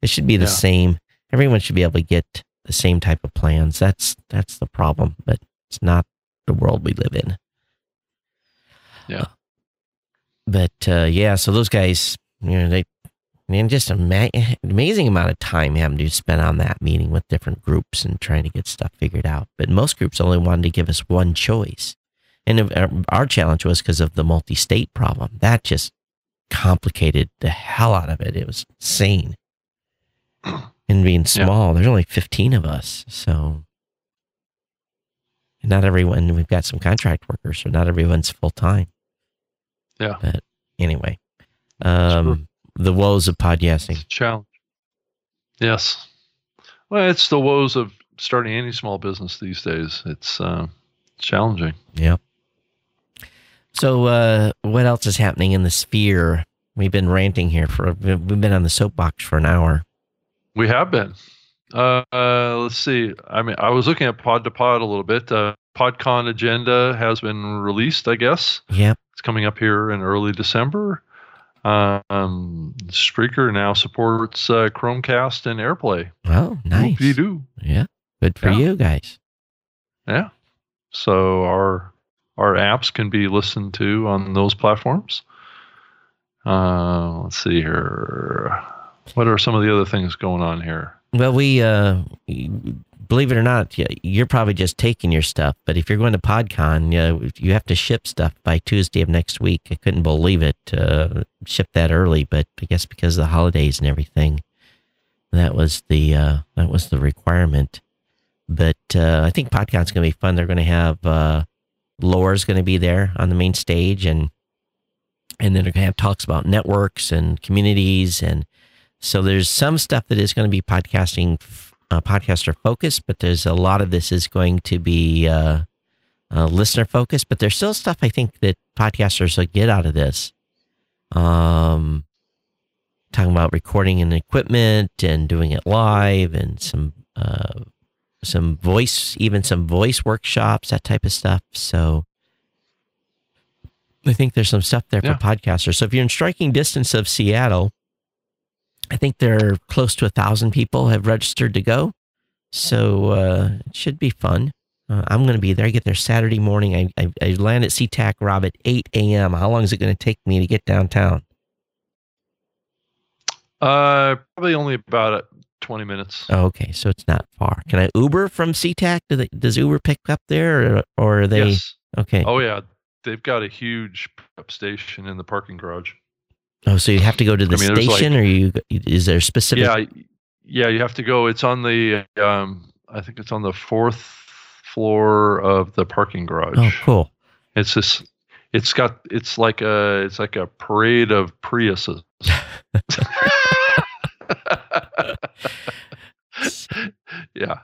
It should be the yeah. same. Everyone should be able to get the same type of plans. That's, that's the problem, but it's not the world we live in. Yeah. But uh, yeah, so those guys, you know, they man, just an ma- amazing amount of time having to spend on that meeting with different groups and trying to get stuff figured out. But most groups only wanted to give us one choice. And our challenge was because of the multi state problem. That just complicated the hell out of it. It was insane. And being small, yeah. there's only 15 of us. So not everyone, we've got some contract workers, so not everyone's full time. Yeah. But anyway, um, the woes of podcasting. challenge. Yes. Well, it's the woes of starting any small business these days. It's uh, challenging. Yeah. So, uh, what else is happening in the sphere? We've been ranting here for, we've been on the soapbox for an hour. We have been. Uh, let's see. I mean, I was looking at Pod to Pod a little bit. Uh, PodCon agenda has been released, I guess. Yep. It's coming up here in early December. Um, Spreaker now supports uh, Chromecast and AirPlay. Oh, nice. You do. Yeah. Good for yeah. you guys. Yeah. So our our apps can be listened to on those platforms. Uh, let's see here. What are some of the other things going on here? Well, we uh, believe it or not, you're probably just taking your stuff. But if you're going to PodCon, you, you have to ship stuff by Tuesday of next week. I couldn't believe it. Uh, ship that early, but I guess because of the holidays and everything, that was the uh, that was the requirement. But uh, I think PodCon's going to be fun. They're going to have uh, Lore's going to be there on the main stage, and and then they're going to have talks about networks and communities and so there's some stuff that is going to be podcasting, uh, podcaster focused, but there's a lot of this is going to be uh, uh, listener focused. But there's still stuff I think that podcasters will get out of this. Um, talking about recording and equipment and doing it live and some uh, some voice, even some voice workshops, that type of stuff. So I think there's some stuff there yeah. for podcasters. So if you're in striking distance of Seattle, I think there are close to a thousand people have registered to go. So uh, it should be fun. Uh, I'm going to be there. I get there Saturday morning. I, I, I land at SeaTac Rob at 8 a.m. How long is it going to take me to get downtown? Uh, probably only about uh, 20 minutes. Oh, okay, so it's not far. Can I Uber from SeaTac? Do they, does Uber pick up there, or, or are they? Yes. Okay. Oh yeah, they've got a huge pickup station in the parking garage. Oh, so you have to go to the I mean, station, like- or you? Is there specific? Yeah, yeah, you have to go. It's on the um, I think it's on the fourth floor of the parking garage. Oh, cool. It's just, it's got, it's like a, it's like a parade of Priuses. yeah.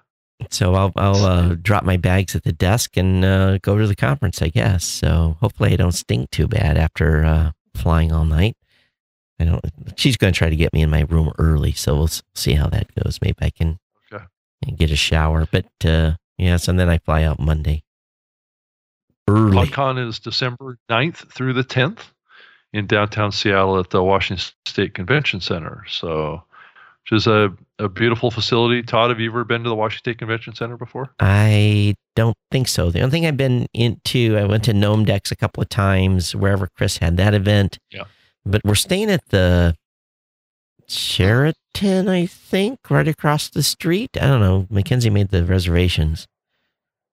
So I'll I'll uh, drop my bags at the desk and uh, go to the conference, I guess. So hopefully I don't stink too bad after uh, flying all night. I don't. She's going to try to get me in my room early, so we'll see how that goes. Maybe I can Okay. get a shower. But uh, yes, and then I fly out Monday early. PodCon is December 9th through the 10th in downtown Seattle at the Washington State Convention Center. So, which is a, a beautiful facility. Todd, have you ever been to the Washington State Convention Center before? I don't think so. The only thing I've been into, I went to Gnomedex a couple of times, wherever Chris had that event. Yeah. But we're staying at the Sheraton, I think, right across the street. I don't know. Mackenzie made the reservations.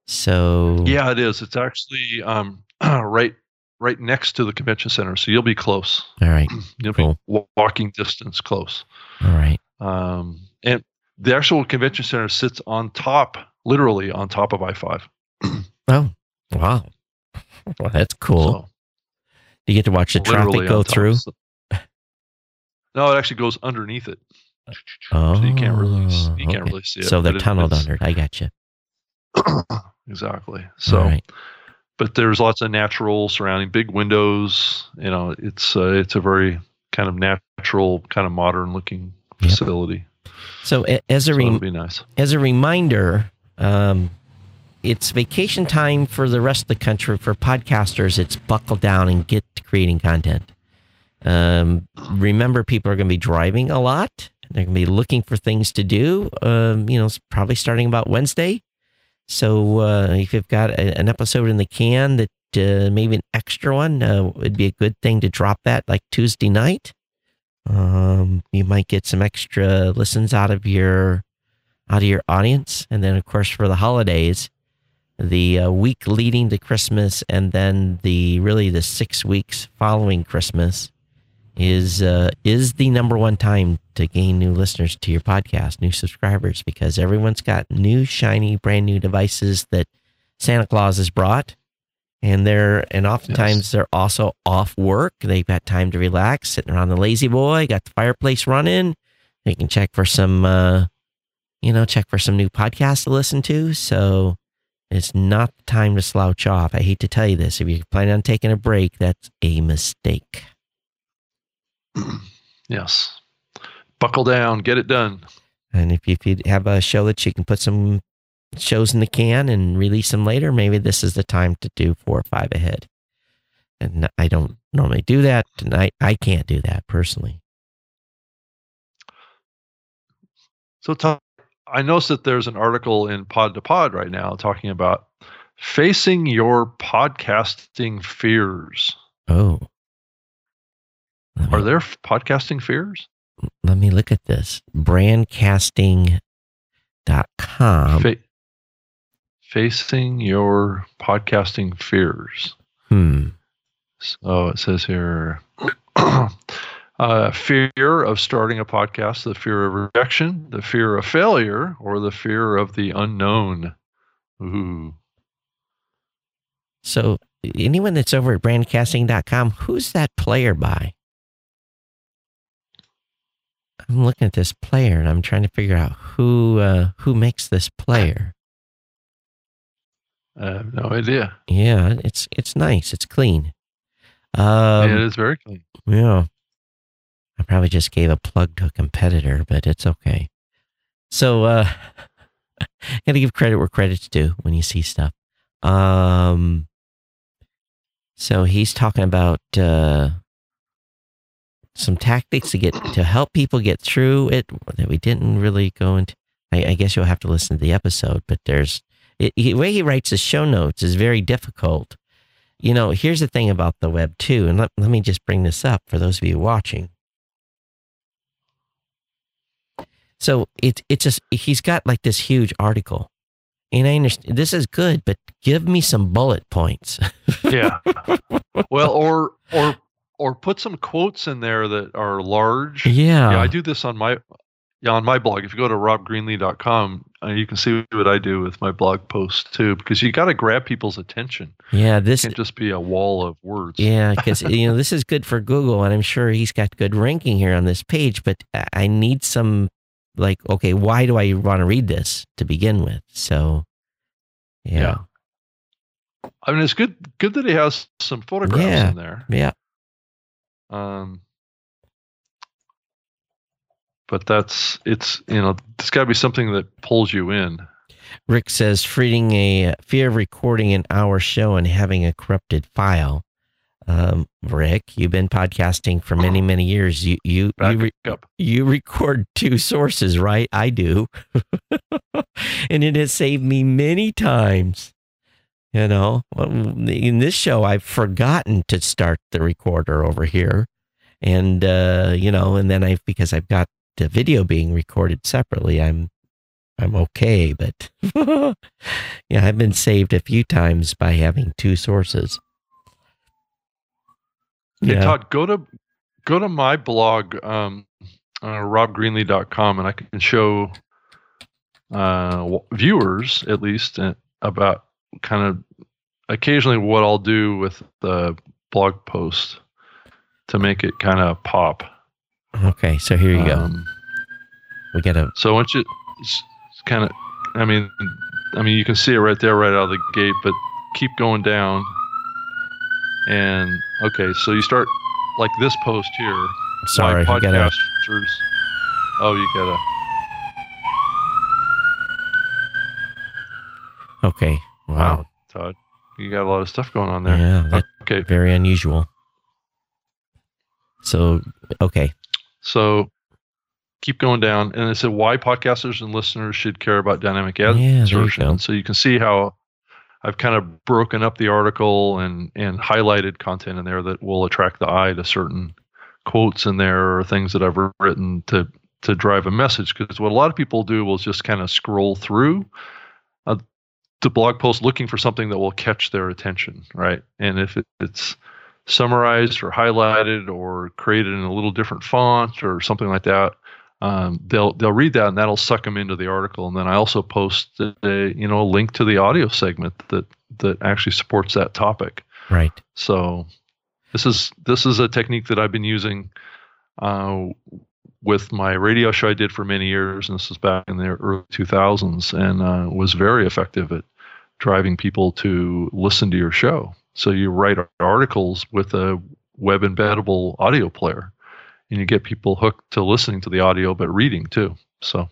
So Yeah, it is. It's actually um, right right next to the convention center, so you'll be close. All right. You'll Cool. be walking distance close. All right. Um, and the actual convention center sits on top, literally on top of I five. Oh, wow. Well, that's cool. So, you get to watch the literally traffic go through. No, it actually goes underneath it. Oh, so you can't really s- you can't okay. really see it. So they're but it- under. it. I got you. exactly. So, right. but there's lots of natural surrounding, big windows. You know, it's uh, it's a very kind of natural, kind of modern looking Yep. facility. So as a So be nice. as a reminder, um, it's vacation time for the rest of the country. For podcasters, it's buckle down and get to creating content. Um, remember, people are going to be driving a lot. They're going to be looking for things to do. Um, you know, it's probably starting about Wednesday. So uh, if you've got a, an episode in the can that uh, maybe an extra one, uh, it'd be a good thing to drop that like Tuesday night. Um, you might get some extra listens out of your out of your audience. And then, of course, for the holidays, the uh, week leading to Christmas, and then the really the six weeks following Christmas is uh, is the number one time to gain new listeners to your podcast, new subscribers, because everyone's got new shiny brand new devices that Santa Claus has brought. And they're and oftentimes they're also off work. They've got time to relax, sitting around the lazy boy, got the fireplace running. They can check for some uh, you know, check for some new podcasts to listen to. So it's not the time to slouch off. I hate to tell you this. If you're planning on taking a break, that's a mistake. Yes. Buckle down, get it done. And if you, if you have a show that you can put some shows in the can and release them later, maybe this is the time to do four or five ahead. And I don't normally do that, and I, I can't do that personally. So, Tom, I noticed that there's an article in Pod to Pod right now talking about facing your podcasting fears. Oh. Let Are there podcasting fears? let me look at this. Brandcasting.com. Fa- facing your podcasting fears. Hmm. So it says here uh, fear of starting a podcast, the fear of rejection, the fear of failure, or the fear of the unknown. Ooh. So, anyone that's over at brandcasting.com, who's that player by? I'm looking at this player and I'm trying to figure out who uh, who makes this player. I have no idea. Yeah, it's it's nice. It's clean. Um, it is very clean. Yeah. I probably just gave a plug to a competitor, but it's okay. So uh gotta give credit where credit's due when you see stuff. Um so he's talking about uh some tactics to get to help people get through it that we didn't really go into I, I guess you'll have to listen to the episode, but there's it, the way he writes his show notes is very difficult. You know, here's the thing about the web too, and let, let me just bring this up for those of you watching. So it it's just he's got like this huge article, and I understand this is good, but give me some bullet points. yeah. Well, or or or put some quotes in there that are large. Yeah. Yeah, I do this on my yeah on my blog. If you go to robgreenlee.com, uh, you can see what I do with my blog posts too, because you got to grab people's attention. Yeah, It this can't just be a wall of words. Yeah, because you know this is good for Google, and I'm sure he's got good ranking here on this page. But I need some, like, okay, why do I want to read this to begin with? So, yeah, Yeah. I mean, it's good good that he has some photographs Yeah. in there. yeah, Um, but that's it's you know it's got to be something that pulls you in. Rick says freeing a fear of recording an hour show and having a corrupted file. Um, Rick, you've been podcasting for many, many years. You you you, re- you record two sources, right? I do. and it has saved me many times. You know, in this show, I've forgotten to start the recorder over here. And, uh, you know, and then I, because I've got the video being recorded separately, I'm, I'm okay. But yeah, I've been saved a few times by having two sources. Hey Yeah. Todd, go to go to my blog, um, uh, robgreenlee.com, and I can show uh, viewers at least uh, about kind of occasionally what I'll do with the blog post to make it kind of pop. Okay. So here you go. Um, We get a, So once you kind of, I mean, I mean, you can see it right there, right out of the gate. But keep going down, and okay, so you start like this post here. sorry, Why I got a, podcasters. Oh, you gotta. okay. Wow. Wow, Todd, you got a lot of stuff going on there. Yeah. Okay, very unusual. So, okay. so keep going down, and it said why podcasters and listeners should care about dynamic ad Yeah, insertion. So you can see how I've kind of broken up the article and and highlighted content in there that will attract the eye to certain quotes in there or things that I've written to to drive a message. Because what a lot of people do will just kind of scroll through uh, the blog post looking for something that will catch their attention, right? And if it, it's summarized or highlighted or created in a little different font or something like that, um, they'll they'll read that and that'll suck them into the article. And then I also post a you know a link to the audio segment that that actually supports that topic. Right. So this is this is a technique that I've been using uh, with my radio show I did for many years, and this was back in the early 2000s, and uh, was very effective at driving people to listen to your show. So you write articles with a web embeddable audio player, and you get people hooked to listening to the audio, but reading too. So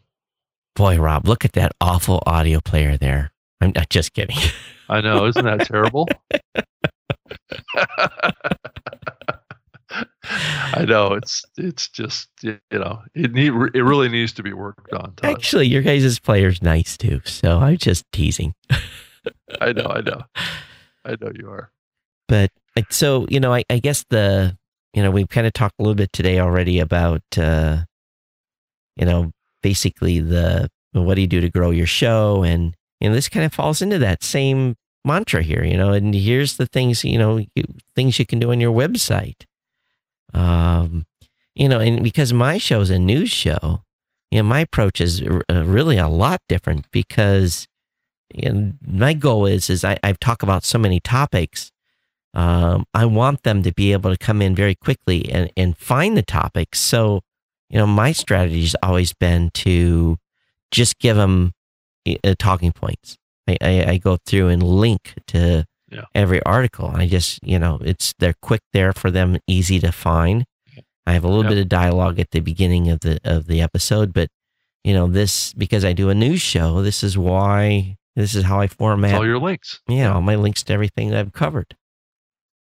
Boy, Rob, look at that awful audio player there. I'm not just kidding. I know, isn't that terrible? I know it's it's just you know it need it really needs to be worked on. Todd. Actually, your guys' player's nice too. So I'm just teasing. I know, I know, I know you are. But so, you know, I, I guess the, you know, we've kind of talked a little bit today already about, uh, you know, basically the, what do you do to grow your show? And, you know, this kind of falls into that same mantra here, you know, and here's the things, you know, things you can do on your website. Um, you know, and because my show is a news show, you know, my approach is uh, really a lot different because you know, my goal is, is I, I've about so many topics um, I want them to be able to come in very quickly and, and find the topics. So, you know, my strategy has always been to just give them uh, talking points. I, I, I go through and link to Yeah. every article. I just, you know, it's they're quick there for them, easy to find. I have a little bit of dialogue at the beginning of the of the episode, but you know, this because I do a news show. This is why this is how I It's format all your links. yeah, all my links to everything that I've covered.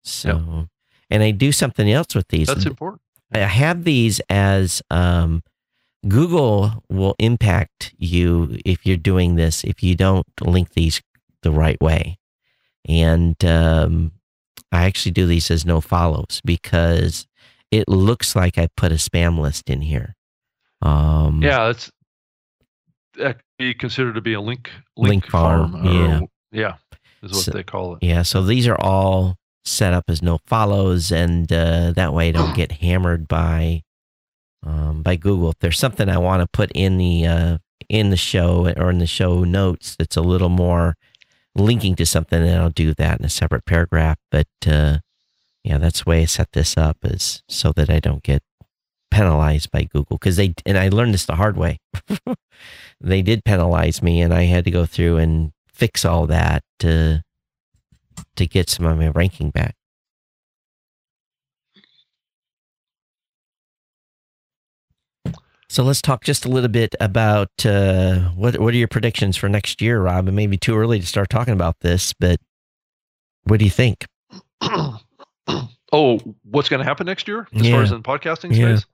So, and I do something else with these. That's important. I have these as um, Google will impact you if you're doing this if you don't link these the right way. And um, I actually do these as no follows because it looks like I put a spam list in here. Um, yeah, that's that could be considered to be a link Link farm, or- yeah. yeah, is what So- they call it. Yeah, so these are all set up as no follows, and uh, that way I don't get hammered by um, by Google. If there's something I want to put in the uh, in the show or in the show notes that's a little more linking to something, then I'll do that in a separate paragraph. But uh, yeah, that's the way I set this up is so that I don't get penalized by Google because they and I learned this the hard way. they did penalize me, and I had to go through and fix all that to to get some of my ranking back. So let's talk just a little bit about uh, what what are your predictions for next year, Rob? It may be too early to start talking about this, but what do you think? oh, what's going to happen next year as Yeah. far as in podcasting Yeah. space?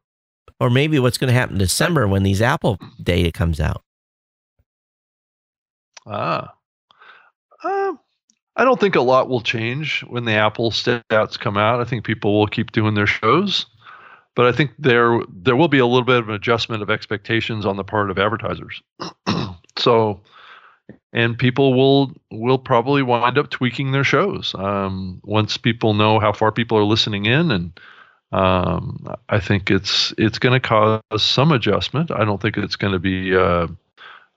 Or maybe what's going to happen in December when these Apple data comes out? Ah. Um, I don't think a lot will change when the Apple stats come out. I think people will keep doing their shows, but I think there there will be a little bit of an adjustment of expectations on the part of advertisers. so, and people will will probably wind up tweaking their shows um, once people know how far people are listening in, and um, I think it's it's going to cause some adjustment. I don't think it's going to be. Uh,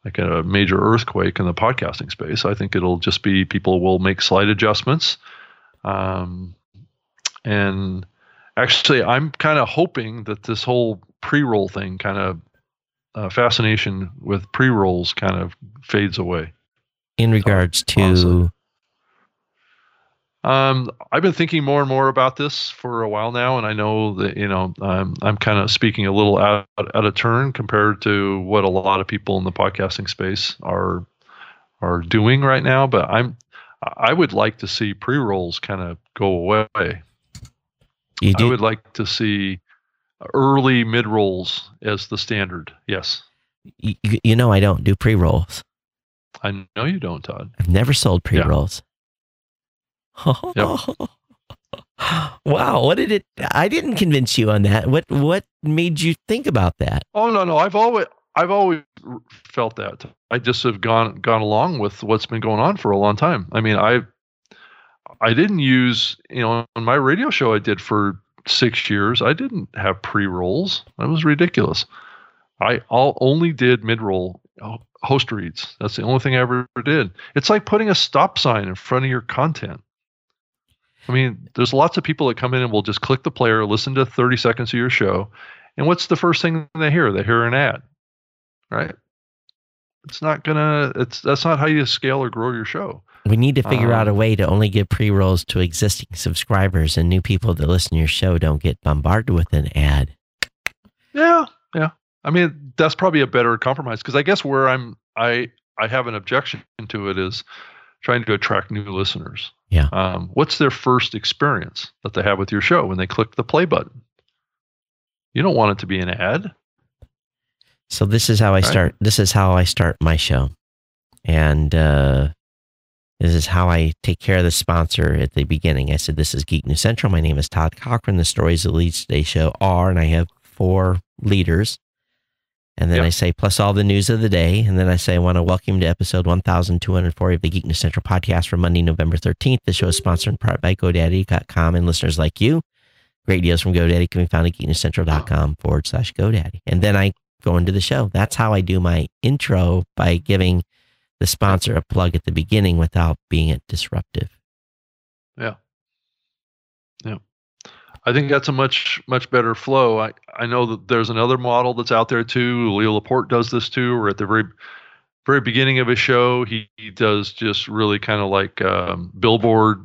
like a major earthquake in the podcasting space. I think it'll just be people will make slight adjustments. Um, and actually, I'm kind of hoping that this whole pre roll thing kind of uh, fascination with pre rolls kind of fades away. In regards to. Um, I've been thinking more and more about this for a while now, and I know that you know I'm I'm kind of speaking a little out, out of turn compared to what a lot of people in the podcasting space are are doing right now. But I'm I would like to see pre rolls kind of go away. you I would like to see early mid rolls as the standard. Yes, you, you know I don't do pre rolls. I know you don't, Todd. I've never sold pre Yeah. Rolls. wow, what did it? I didn't convince you on that. What what made you think about that? Oh no, no. I've always I've always felt that. I just have gone gone along with what's been going on for a long time. I mean, I I didn't use you know on my radio show I did for six years. I didn't have pre rolls. That was ridiculous. I all only did mid roll host reads. That's the only thing I ever did. It's like putting a stop sign in front of your content. I mean, there's lots of people that come in and will just click the player, listen to 30 seconds of your show, and what's the first thing they hear? They hear an ad, right? It's not gonna. It's that's not how you scale or grow your show. We need to figure out a Um, way to only give pre rolls to existing subscribers and new people that listen to your show don't get bombarded with an ad. Yeah, yeah. I mean, that's probably a better compromise because I guess where I'm, I I have an objection to it is trying to attract new listeners. Yeah. Um, what's their first experience that they have with your show when they click the play button? You don't want it to be an ad. So this is how I Right. start. This is how I start my show, and uh, this is how I take care of the sponsor at the beginning. I said, "This is Geek News Central. My name is Todd Cochrane. The stories that lead today's show are, and I have four leaders." And then Yep. I say, plus all the news of the day. And then I say, I want to welcome you to episode 1240 of the Geek News Central podcast for Monday, November 13th. The show is sponsored in part by GoDaddy.com and listeners like you. Great deals from GoDaddy can be found at geeknewscentral.com forward slash GoDaddy. And then I go into the show. That's how I do my intro by giving the sponsor a plug at the beginning without being disruptive. I think that's a much much better flow. I, I know that there's another model that's out there too. Leo Laporte does this too. Where at the very very beginning of his show, he, he does just really kind of like um, billboard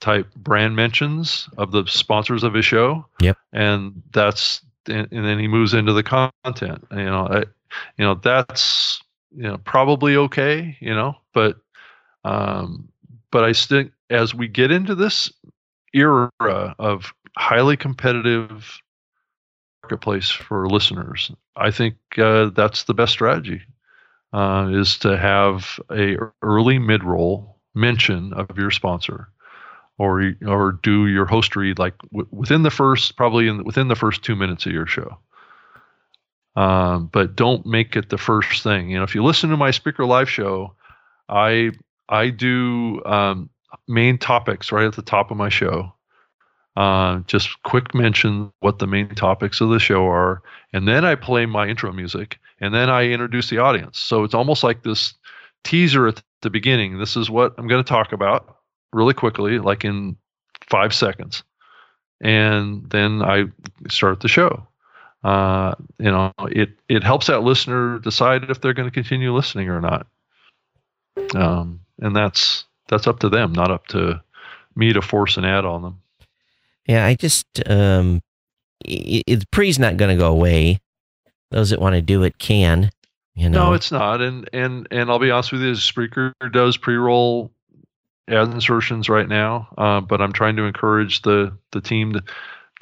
type brand mentions of the sponsors of his show. Yep. And that's and, and then he moves into the content. You know, I, you know that's you know probably okay. You know, but um, but I think as we get into this era of highly competitive marketplace for listeners. I think uh, that's the best strategy uh, is to have a early mid roll mention of your sponsor or or do your host read like w- within the first probably in, within the first two minutes of your show. Um, but don't make it the first thing. You know, if you listen to my Spreaker Live show, I I do um, main topics right at the top of my show. Uh, just quick mention what the main topics of the show are, and then I play my intro music, and then I introduce the audience. So it's almost like this teaser at the beginning. This is what I'm going to talk about really quickly, like in five seconds, and then I start the show. Uh, you know, it it helps that listener decide if they're going to continue listening or not. Um, and that's that's up to them, not up to me to force an ad on them. Yeah, I just um, it, it pre's not going to go away. Those that want to do it can. You know? No, it's not. And and and I'll be honest with you, Spreaker does pre-roll ad insertions right now, uh, but I'm trying to encourage the the team to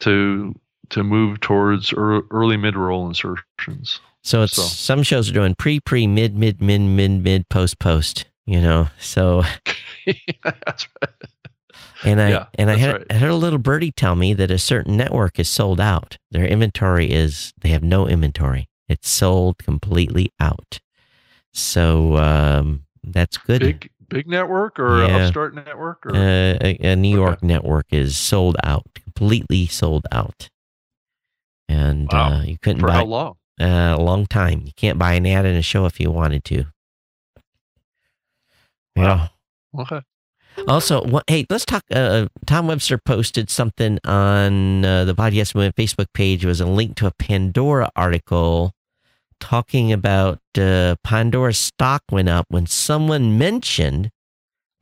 to, to move towards early mid-roll insertions. So it's so. some shows are doing pre, pre, mid, mid, mid, mid, mid, post, post. You know, so. that's right. And I yeah, and I had, right. I heard a little birdie tell me that a certain network is sold out. Their inventory is they have no inventory. It's sold completely out. So um, that's good. Big big network or yeah. upstart network or uh, a, a, New York okay. network is sold out, completely sold out. And wow. uh, you couldn't For buy how long? Uh, a long time. You can't buy an ad in a show if you wanted to. Wow. Yeah. Okay. Also, what, hey, let's talk. Uh, Tom Webster posted something on uh, the Podcast Movement Facebook page. It was a link to a Pandora article talking about uh, Pandora stock went up when someone mentioned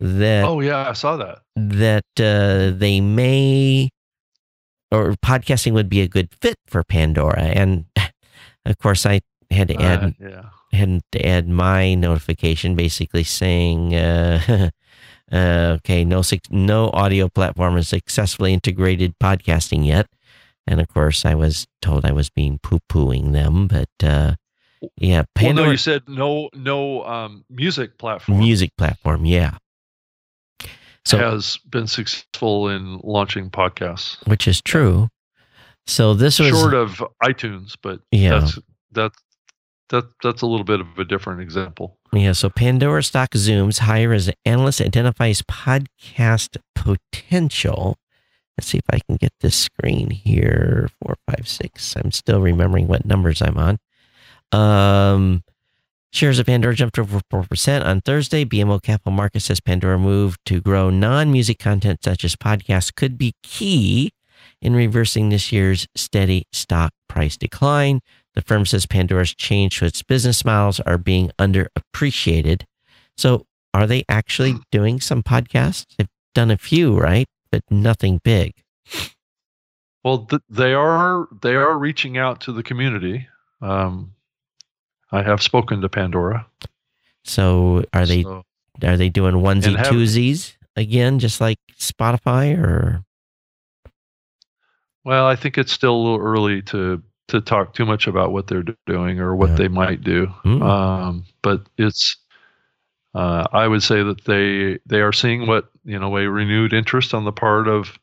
that. Oh yeah, I saw that. That uh, they may, or podcasting would be a good fit for Pandora, and of course I had to add. Uh, yeah. Had to add my notification, basically saying. Uh, okay, no no audio platform has successfully integrated podcasting yet, and of course, I was told I was being poo pooing them, but uh, yeah, Pandora. Well, no, you said no no um, music platform. Music platform, yeah. So has been successful in launching podcasts, which is true. So this was short of iTunes, but yeah, that's that's that that's a little bit of a different example. Yeah, so Pandora stock zooms higher as analyst identifies podcast potential. Let's see if I can get this screen here. Four, five, six. I'm still remembering what numbers I'm on. Um, shares of Pandora jumped over 4% on Thursday. BMO Capital Markets says Pandora move to grow non music content such as podcasts could be key in reversing this year's steady stock price decline. The firm says Pandora's change to its business models are being underappreciated. So, are they actually doing some podcasts? They've done a few, right? But nothing big. Well, th- they are they are reaching out to the community. Um, I have spoken to Pandora. So, are they so, are they doing onesie have, twosies again, just like Spotify, or? Well, I think it's still a little early to to talk too much about what they're doing or what yeah. they might do. Mm. Um, but it's, uh, I would say that they they are seeing what you know a renewed interest on the part of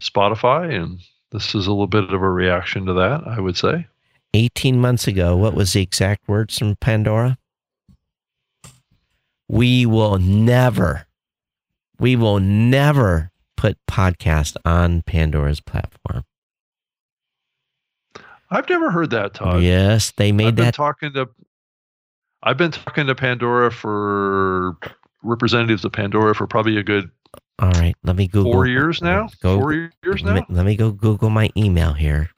Spotify, and this is a little bit of a reaction to that. I would say. Eighteen months ago, what was the exact words from Pandora? We will never, we will never put podcast on Pandora's platform. I've never heard that, Todd. Yes, they made I've that. talking to. I've been talking to Pandora for representatives of Pandora for probably a good. All right, let me Google. Four years now. Go, four years now. Let me go Google my email here.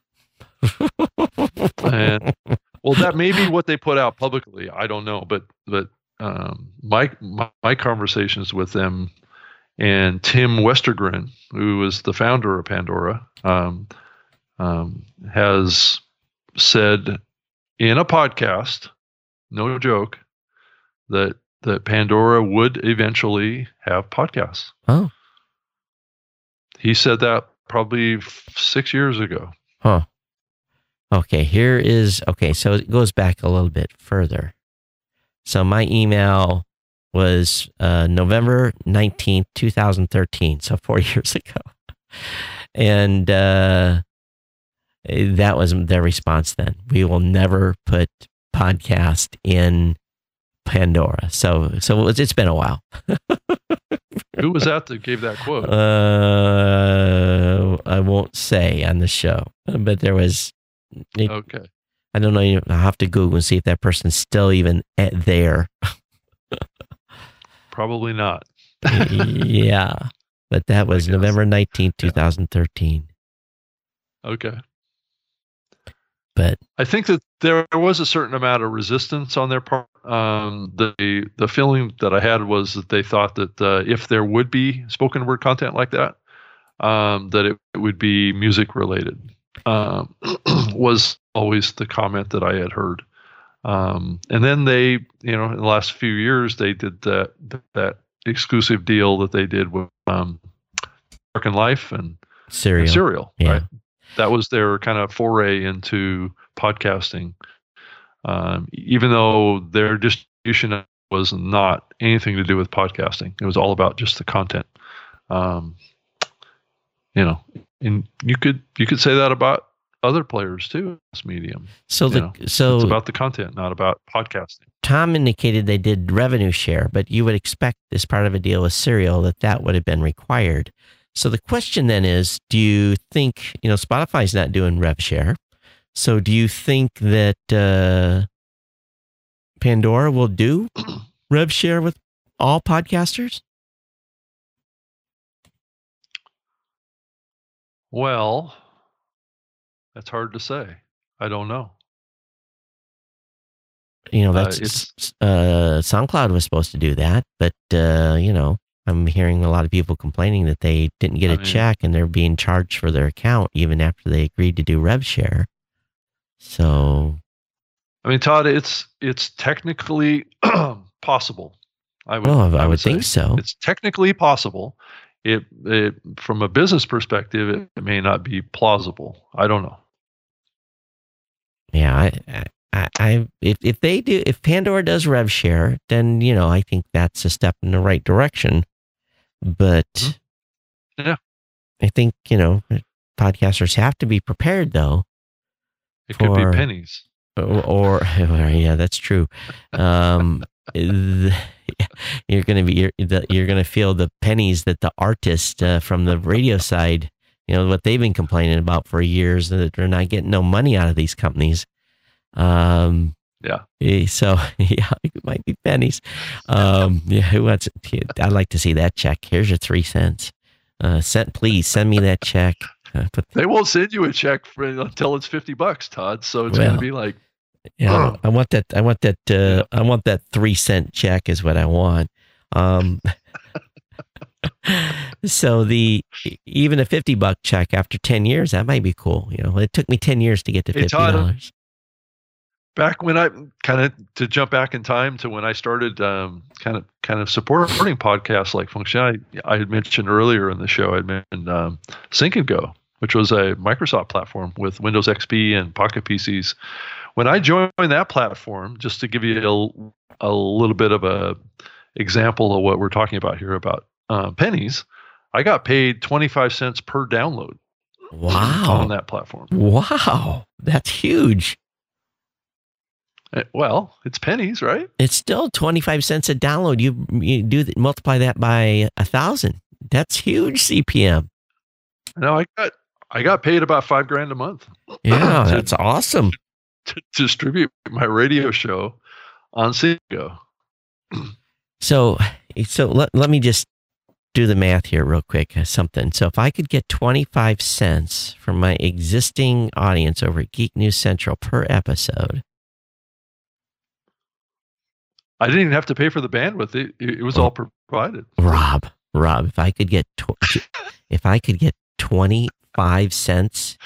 and, well, that may be what they put out publicly. I don't know, but but um, my, my my conversations with them and Tim Westergren, who was the founder of Pandora. Um, um, has said in a podcast, no joke, that that Pandora would eventually have podcasts. Oh, he said that probably six years ago. Huh. Okay, here is okay. So it goes back a little bit further. So my email was uh, November 19th, 2013. So four years ago. And uh, that was their response then. We will never put podcast in Pandora. So, so it's, it's been a while. Who was that that gave that quote? Uh, I won't say on the show, but there was. It, okay. I don't know. I'll have to Google and see if that person's still even at there. Probably not. yeah. But that was November 19th, 2013. Okay. But I think that there was a certain amount of resistance on their part. Um, the the feeling that I had was that they thought that uh, if there would be spoken word content like that, um, that it, it, would be music related. Um, was always the comment that I had heard. Um, and then they, you know, in the last few years, they did that that exclusive deal that they did with um, American Life and Serial. And Serial, yeah. right? That was their kind of foray into podcasting. Um, even though their distribution was not anything to do with podcasting, it was all about just the content. Um, you know, and you could you could say that about other players too this medium. So the know, so it's about the content, not about podcasting. Tom indicated they did revenue share, but you would expect as part of a deal with Serial that that would have been required. So the question then is, do you think you know Spotify's not doing rev share? So do you think that uh, Pandora will do rev share with all podcasters? Well, that's hard to say. I don't know. You know, that's uh, uh, SoundCloud was supposed to do that, but uh, you know, I'm hearing a lot of people complaining that they didn't get a oh, mean, check and they're being charged for their account even after they agreed to do rev share. So, I mean, Todd, it's it's technically possible. I would, well, I, I would, would think so. It's technically possible. It, it from a business perspective, it, it may not be plausible. I don't know. Yeah, I, I, I, if if they do, if Pandora does rev share, then you know I think that's a step in the right direction. But mm-hmm. yeah, I think you know podcasters have to be prepared though. It for, could be pennies. Or, or, yeah, that's true. Um, you're gonna be you're, you're gonna feel the pennies that the artist uh, from the radio side, you know, what they've been complaining about for years that they're not getting no money out of these companies. Um, yeah. Eh, so yeah, it might be pennies. Um, yeah. Who wants? I'd like to see that check. Here's your three cents. Uh, send, please send me that check. Uh, they won't send you a check for, until it's fifty bucks, Todd. So it's well, going to be like, yeah, I want that. I want that. Uh, yeah. I want that three cent check is what I want. Um, so the even a fifty buck check after ten years that might be cool. You know, it took me ten years to get to fifty dollars back when I kind of to jump back in time to when I started um, kind of kind of supporting podcasts like Function, I, I had mentioned earlier in the show, I mentioned um, Sync and Go, which was a Microsoft platform with Windows XP and Pocket PCs. When I joined that platform, just to give you a, a little bit of a example of what we're talking about here about uh, pennies, I got paid 25 cents per download. Wow. On that platform. Wow. That's huge. Uh, well, it's pennies, right? It's still 25 cents a download. You, you do multiply that by a thousand. That's huge CPM. No, I got I got paid about five grand a month. Yeah, to, that's awesome. To, distribute my radio show on Cinco. so, so let, let me just do the math here real quick. Uh, something. So if I could get 25 cents from my existing audience over at Geek News Central per episode, I didn't even have to pay for the bandwidth. It, it was all provided. Rob, Rob, if I could get tw- if I could get 25 cents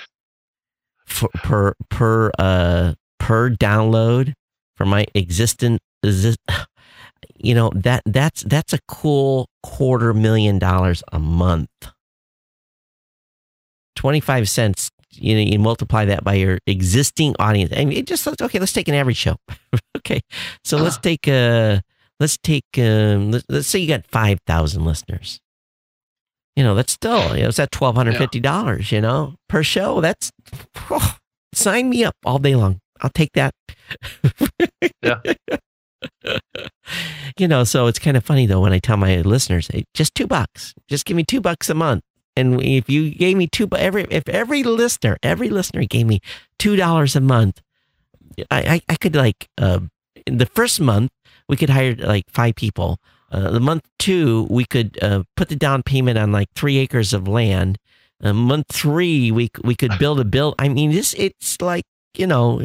for, per per uh per download for my existent you know that that's that's a cool quarter million dollars a month 25 cents you know, you multiply that by your existing audience. I mean, it just okay. Let's take an average show. okay, so let's take a let's take um, let, us say you got five thousand listeners. You know, that's still you know, it's at twelve hundred fifty dollars. You know, per show. That's oh, sign me up all day long. I'll take that. yeah. you know, so it's kind of funny though when I tell my listeners, hey, just two bucks, just give me two bucks a month. And if you gave me two, every if every listener, every listener gave me two dollars a month, I, I, I could like uh, in the first month we could hire like five people. Uh, the month two we could uh, put the down payment on like three acres of land. Uh, month three we we could build a build. I mean, this it's like you know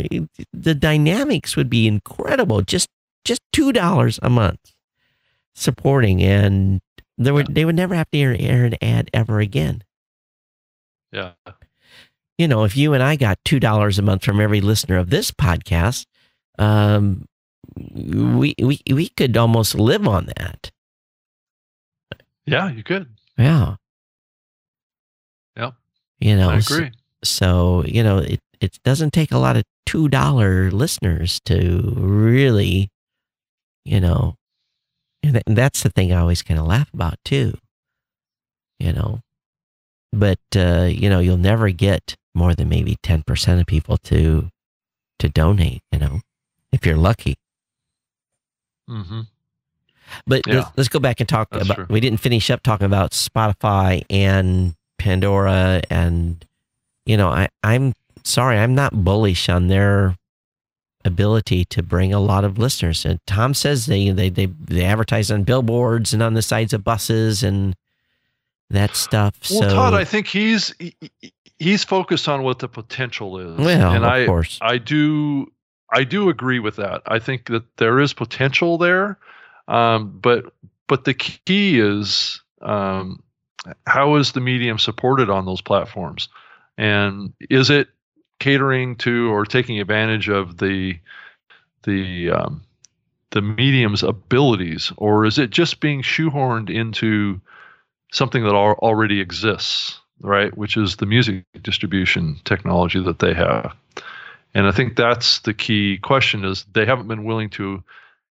the dynamics would be incredible. Just just two dollars a month supporting, and there would they would never have to air, air an ad ever again. Yeah. You know, if you and I got two dollars a month from every listener of this podcast, um, we we we could almost live on that. Yeah, you could. Yeah. Yep. You know, I agree. So, so you know, it it doesn't take a lot of two dollar listeners to really, you know, and that's the thing I always kind of laugh about too. You know, but uh, you know, you'll never get more than maybe ten percent of people to to donate. You know, if you're lucky. Mm-hmm. But yeah. let's, let's, go back and talk That's about. True. We didn't finish up talking about Spotify and Pandora, and you know, I I'm sorry, I'm not bullish on their ability to bring a lot of listeners. And Tom says they they they, they advertise on billboards and on the sides of buses and that stuff. Well, so, Todd, I think he's he's focused on what the potential is. Well, and of I, course. I do I do agree with that. I think that there is potential there, um, but but the key is um, how is the medium supported on those platforms, and is it catering to or taking advantage of the the um, the medium's abilities, or is it just being shoehorned into something that already exists, right? Which is the music distribution technology that they have. And I think that's the key question is they haven't been willing to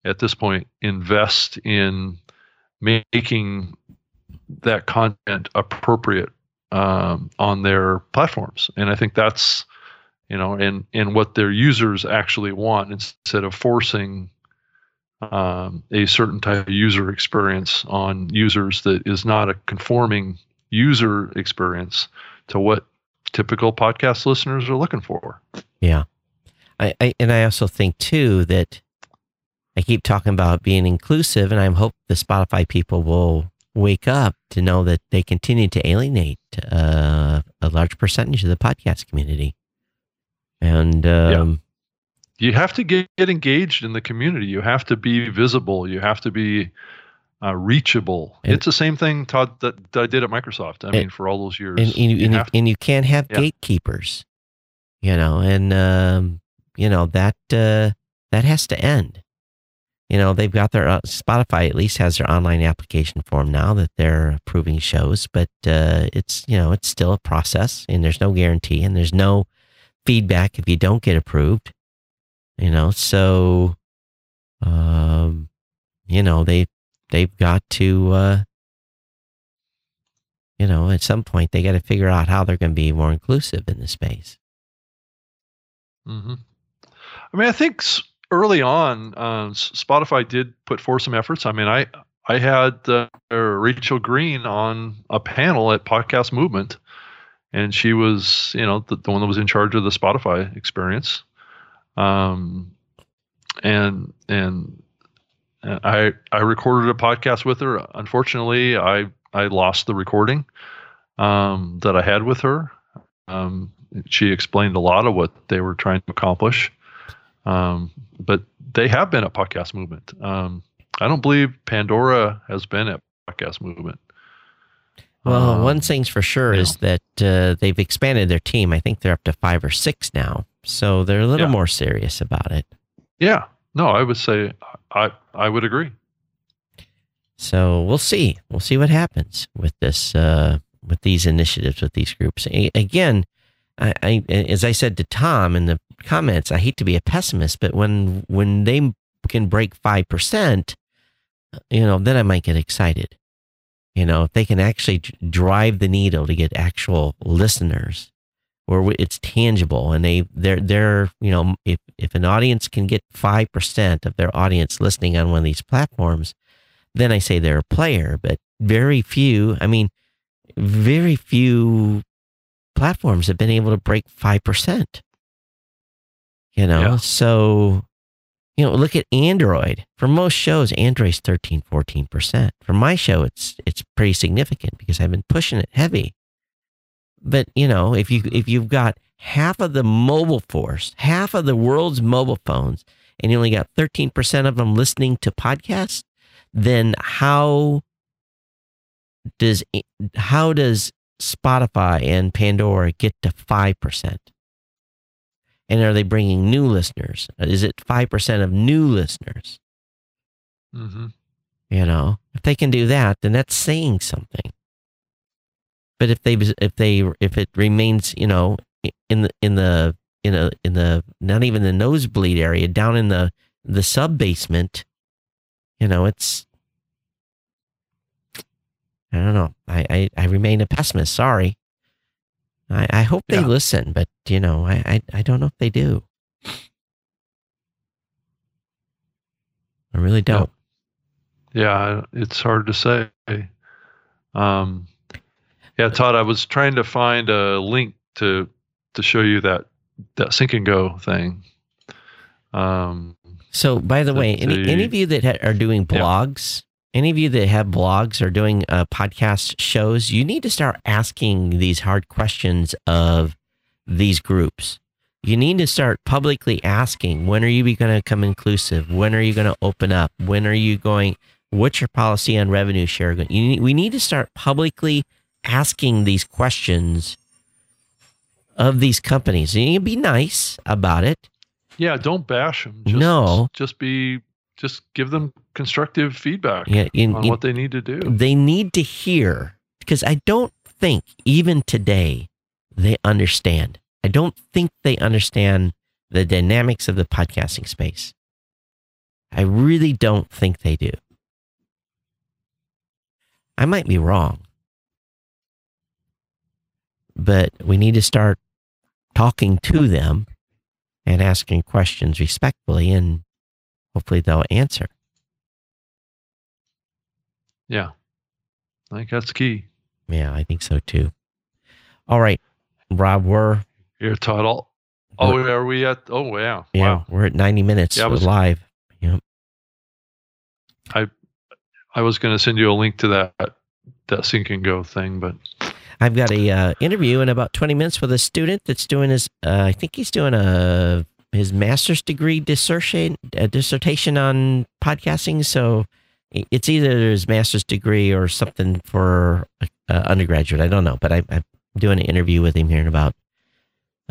at this point invest in making that content appropriate um, on their platforms. And I think that's you know and and what their users actually want instead of forcing um, a certain type of user experience on users that is not a conforming user experience to what typical podcast listeners are looking for. Yeah. I, I, and I also think too that I keep talking about being inclusive, and I hope the Spotify people will wake up to know that they continue to alienate uh, a large percentage of the podcast community. And um, yeah. you have to get, get, engaged in the community. You have to be visible. You have to be uh, reachable. And, it's the same thing, Todd, that, that I did at Microsoft. I and, mean, for all those years. And, and you, you, and you can't have yeah. gatekeepers, you know, and um, you know that uh, that has to end. You know, they've got their uh, Spotify at least has their online application form now that they're approving shows, but uh, it's you know it's still a process, and there's no guarantee, and there's no feedback if you don't get approved. You know, so um, you know they they've got to uh, you know at some point they got to figure out how they're going to be more inclusive in the space. Mm-hmm. I mean, I think early on, uh, Spotify did put forth some efforts. I mean, I I had uh, Rachel Green on a panel at Podcast Movement, and she was, you know, the, the one that was in charge of the Spotify experience. Um, and and I I recorded a podcast with her. Unfortunately, I I lost the recording um, that I had with her. Um, she explained a lot of what they were trying to accomplish. Um, but they have been a Podcast Movement. Um, I don't believe Pandora has been a Podcast Movement. Well, um, one thing's for sure is that uh, they've expanded their team. I think they're up to five or six now, so they're a little yeah. more serious about it. Yeah, no, I would say I I would agree. So we'll see. We'll see what happens with this uh, with these initiatives with these groups. Again, I, I, as I said to Tom in the comments, I hate to be a pessimist, but when when they can break five percent, you know, then I might get excited. You know, if they can actually drive the needle to get actual listeners, where it's tangible, and they they're they're you know, if if an audience can get five percent of their audience listening on one of these platforms, then I say they're a player. But very few, I mean, very few platforms have been able to break five percent. You know, yeah. so you know, look at Android. For most shows, Android's 13, 14%. For my show, it's it's pretty significant because I've been pushing it heavy. But, you know, if you if you've got half of the mobile force, half of the world's mobile phones, and you only got 13% of them listening to podcasts, then how does how does Spotify and Pandora get to 5%? And are they bringing new listeners? Is it 5% of new listeners? Mm-hmm. You know, if they can do that, then that's saying something. But if they, if they, if it remains, you know, in the, in the, in a, in the, not even the nosebleed area, down in the, the sub basement, you know, it's, I don't know. I, I, I remain a pessimist. Sorry. I, I hope they yeah. listen, but you know, I, I, I don't know if they do. I really don't. Yeah, yeah it's hard to say. Um, yeah, Todd, I was trying to find a link to to show you that that sync and go thing. Um, so, by the, the way, any, any of you that ha- are doing blogs, any of you that have blogs or doing uh, podcast shows, you need to start asking these hard questions of these groups. You need to start publicly asking when are you going to become inclusive? When are you going to open up? When are you going? What's your policy on revenue share? You need, we need to start publicly asking these questions of these companies. And you be nice about it. Yeah, don't bash them. Just, no, just be just give them constructive feedback yeah, in, on in, what they need to do. They need to hear because I don't think even today they understand. I don't think they understand the dynamics of the podcasting space. I really don't think they do. I might be wrong. But we need to start talking to them and asking questions respectfully and hopefully they'll answer. Yeah. I think that's key. Yeah, I think so too. All right, Rob, we're here, Todd. Oh, are we at? Oh, yeah. Yeah, wow. we're at 90 minutes yeah, was, live. Yep. I I was going to send you a link to that that sync and go thing, but I've got a uh, interview in about 20 minutes with a student that's doing his. Uh, I think he's doing a his master's degree dissertation a dissertation on podcasting. So it's either his master's degree or something for uh, undergraduate. I don't know, but I, am doing an interview with him here in about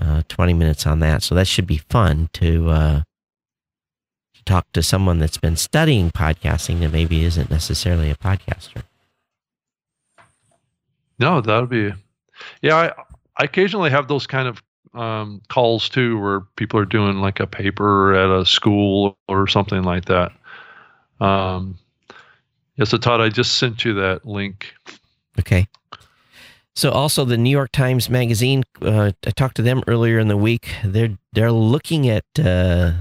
uh, 20 minutes on that. So that should be fun to, uh, talk to someone that's been studying podcasting that maybe isn't necessarily a podcaster. No, that would be, yeah. I, I occasionally have those kind of um, calls too, where people are doing like a paper at a school or something like that. Um, yeah, so Todd, I just sent you that link. Okay. So also the New York Times Magazine, uh, I talked to them earlier in the week. They're they're looking at uh,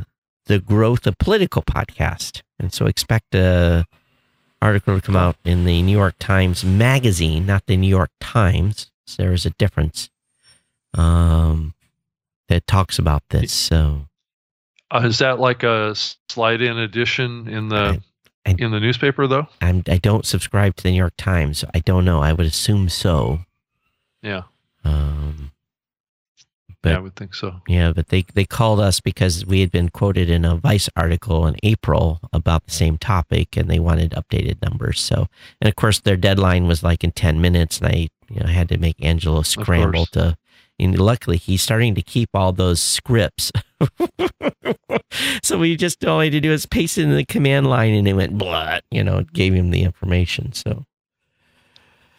the growth of political podcast, and so expect a article to come out in the New York Times Magazine, not the New York Times. So there is a difference. Um, that talks about this. So, uh, is that like a slide-in edition in the I, I, in the newspaper though? I'm, I don't subscribe to the New York Times. I don't know. I would assume so. Yeah. Um. But, yeah, I would think so. Yeah, but they, they called us because we had been quoted in a Vice article in April about the same topic, and they wanted updated numbers. So, and of course, their deadline was like in ten minutes, and I you know had to make Angelo scramble to and luckily, he's starting to keep all those scripts. so we just all had to do is paste it in the command line, and it went blah. You know, it gave him the information. So,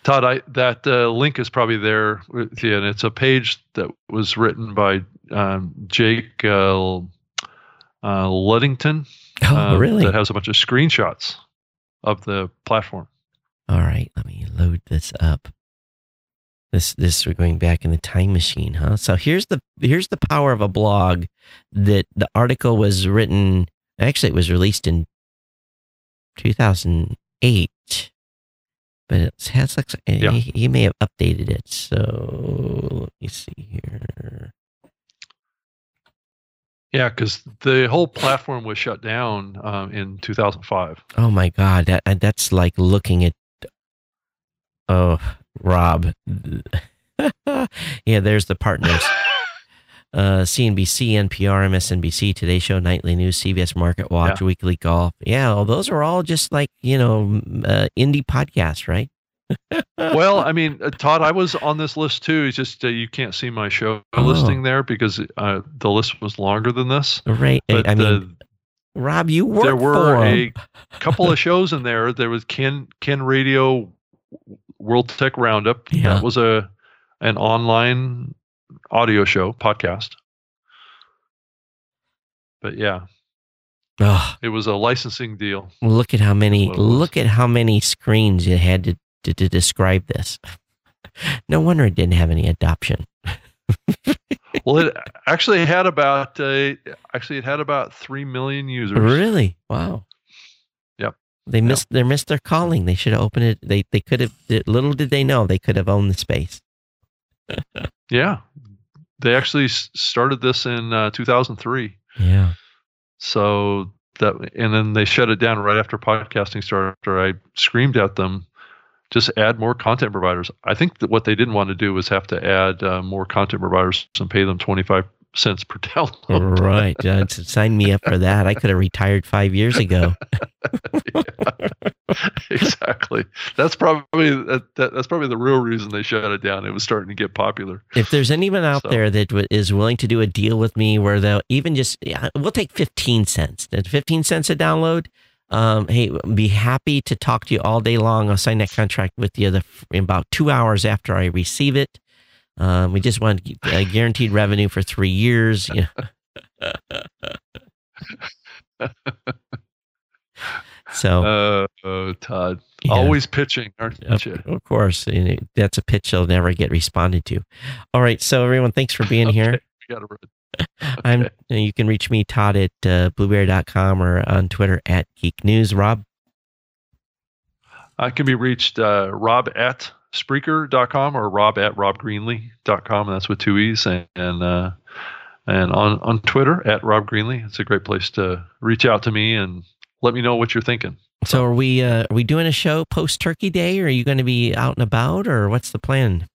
Todd, I, that uh, link is probably there with you, and it's a page that was written by um, Jake uh, uh, Ludington. Oh, uh, really? That has a bunch of screenshots. of the platform. All right, let me load this up. This this we're going back in the time machine, huh? So here's the here's the power of a blog that the article was written actually it was released in 2008 but it has like Yeah. he, he may have updated it so let me see here Yeah, because the whole platform was shut down um, in 2005. oh my god that that's like looking at oh rob yeah there's the partners uh, CNBC, NPR, MSNBC, Today Show, Nightly News, CBS Market Watch, Weekly Golf. Yeah, well, those are all just like you know uh, indie podcasts, right? well, I mean, uh, Todd, I was on this list too. It's just uh, you can't see my show Oh. listing there because uh, the list was longer than this. right. But I mean, uh, Rob, you work there were a couple of shows in there. There was Ken Ken Radio World Tech Roundup. Yeah. That was a an online audio show podcast. But yeah, it was a licensing deal. look at how many That's what it was. look at how many screens you had to to, to describe this. no wonder it didn't have any adoption. Well, it actually had about uh, actually it had about three million users. Really? Wow. They missed they missed their calling. They should have opened it. They they could have. Little did they know they could have owned the space. Yeah, they actually started this in uh, 2003. Yeah. So that, and then they shut it down right after podcasting started. After I screamed at them, just add more content providers. I think that what they didn't want to do was have to add uh, more content providers and pay them 25 cents per download. right. Uh, sign me up for that. I could have retired five years ago. exactly. That's probably that, that, that's probably the real reason they shut it down. It was starting to get popular. If there's anyone out So- there that w- is willing to do a deal with me where they'll even just, yeah, we'll take 15 cents. 15 cents a download. Um, hey, be happy to talk to you all day long. I'll sign that contract with you the, in about two hours after I receive it. Um, we just want uh, guaranteed revenue for three years. You know. so, Uh, oh, Todd, yeah. always pitching, aren't Of, you? of course, that's a pitch they'll never get responded to. All right, so everyone, thanks for being here. We gotta run. I'm. You can reach me, Todd, at uh, blubrry.com or on Twitter at Geek News. Rob, I can be reached uh, rob at Spreaker.com or rob at robgreenlee.com. And that's with two E's. And, and, uh, and on, on Twitter at Rob Greenlee. It's a great place to reach out to me and let me know what you're thinking. so are we? Uh, are we doing a show post Turkey Day, or are you going to be out and about, or what's the plan?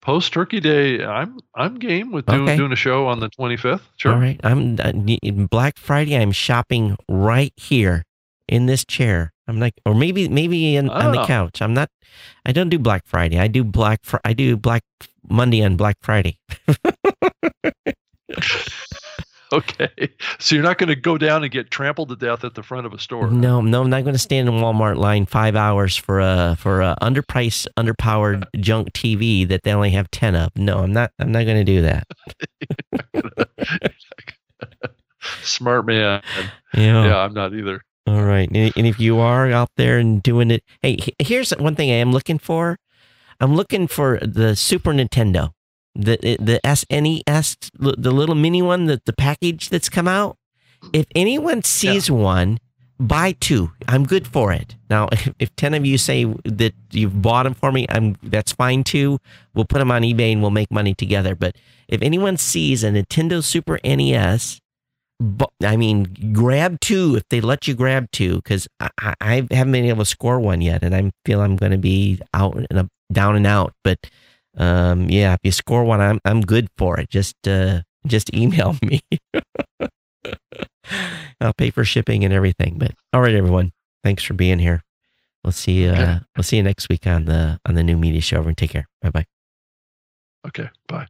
Post Turkey Day, I'm I'm game with doing, Okay. doing a show on the 25th. Sure. All right, I'm uh, Black Friday. I'm shopping right here in this chair. I'm like, or maybe maybe in, on the Oh. couch. I'm not. I don't do Black Friday. I do Black. Fr- I do Black Monday on Black Friday. Okay. So you're not going to go down and get trampled to death at the front of a store. No, no, I'm not going to stand in Walmart line five hours for a for a underpriced, underpowered junk TV that they only have ten of. No, I'm not. I'm not going to do that. Smart man. Yeah. Yeah, I'm not either. All right. And, and if you are out there and doing it, hey, here's one thing I am looking for. I'm looking for the Super Nintendo, the the SNES, the little mini one, the the package that's come out. If anyone sees one, buy two. I'm good for it. Now, if, if ten of you say that you've bought them for me, I'm that's fine too. We'll put them on eBay and we'll make money together. But if anyone sees a Nintendo Super NES, bu- I mean, grab two if they let you grab two, because I, I haven't been able to score one yet, and I feel I'm going to be out and a, down and out. But um, yeah, if you score one, I'm I'm good for it. Just uh, just email me. I'll pay for shipping and everything. But all right, everyone, thanks for being here. We'll see. Uh, we'll see you next week on the on the new media show. Everyone, take care. Bye bye. Okay. Bye.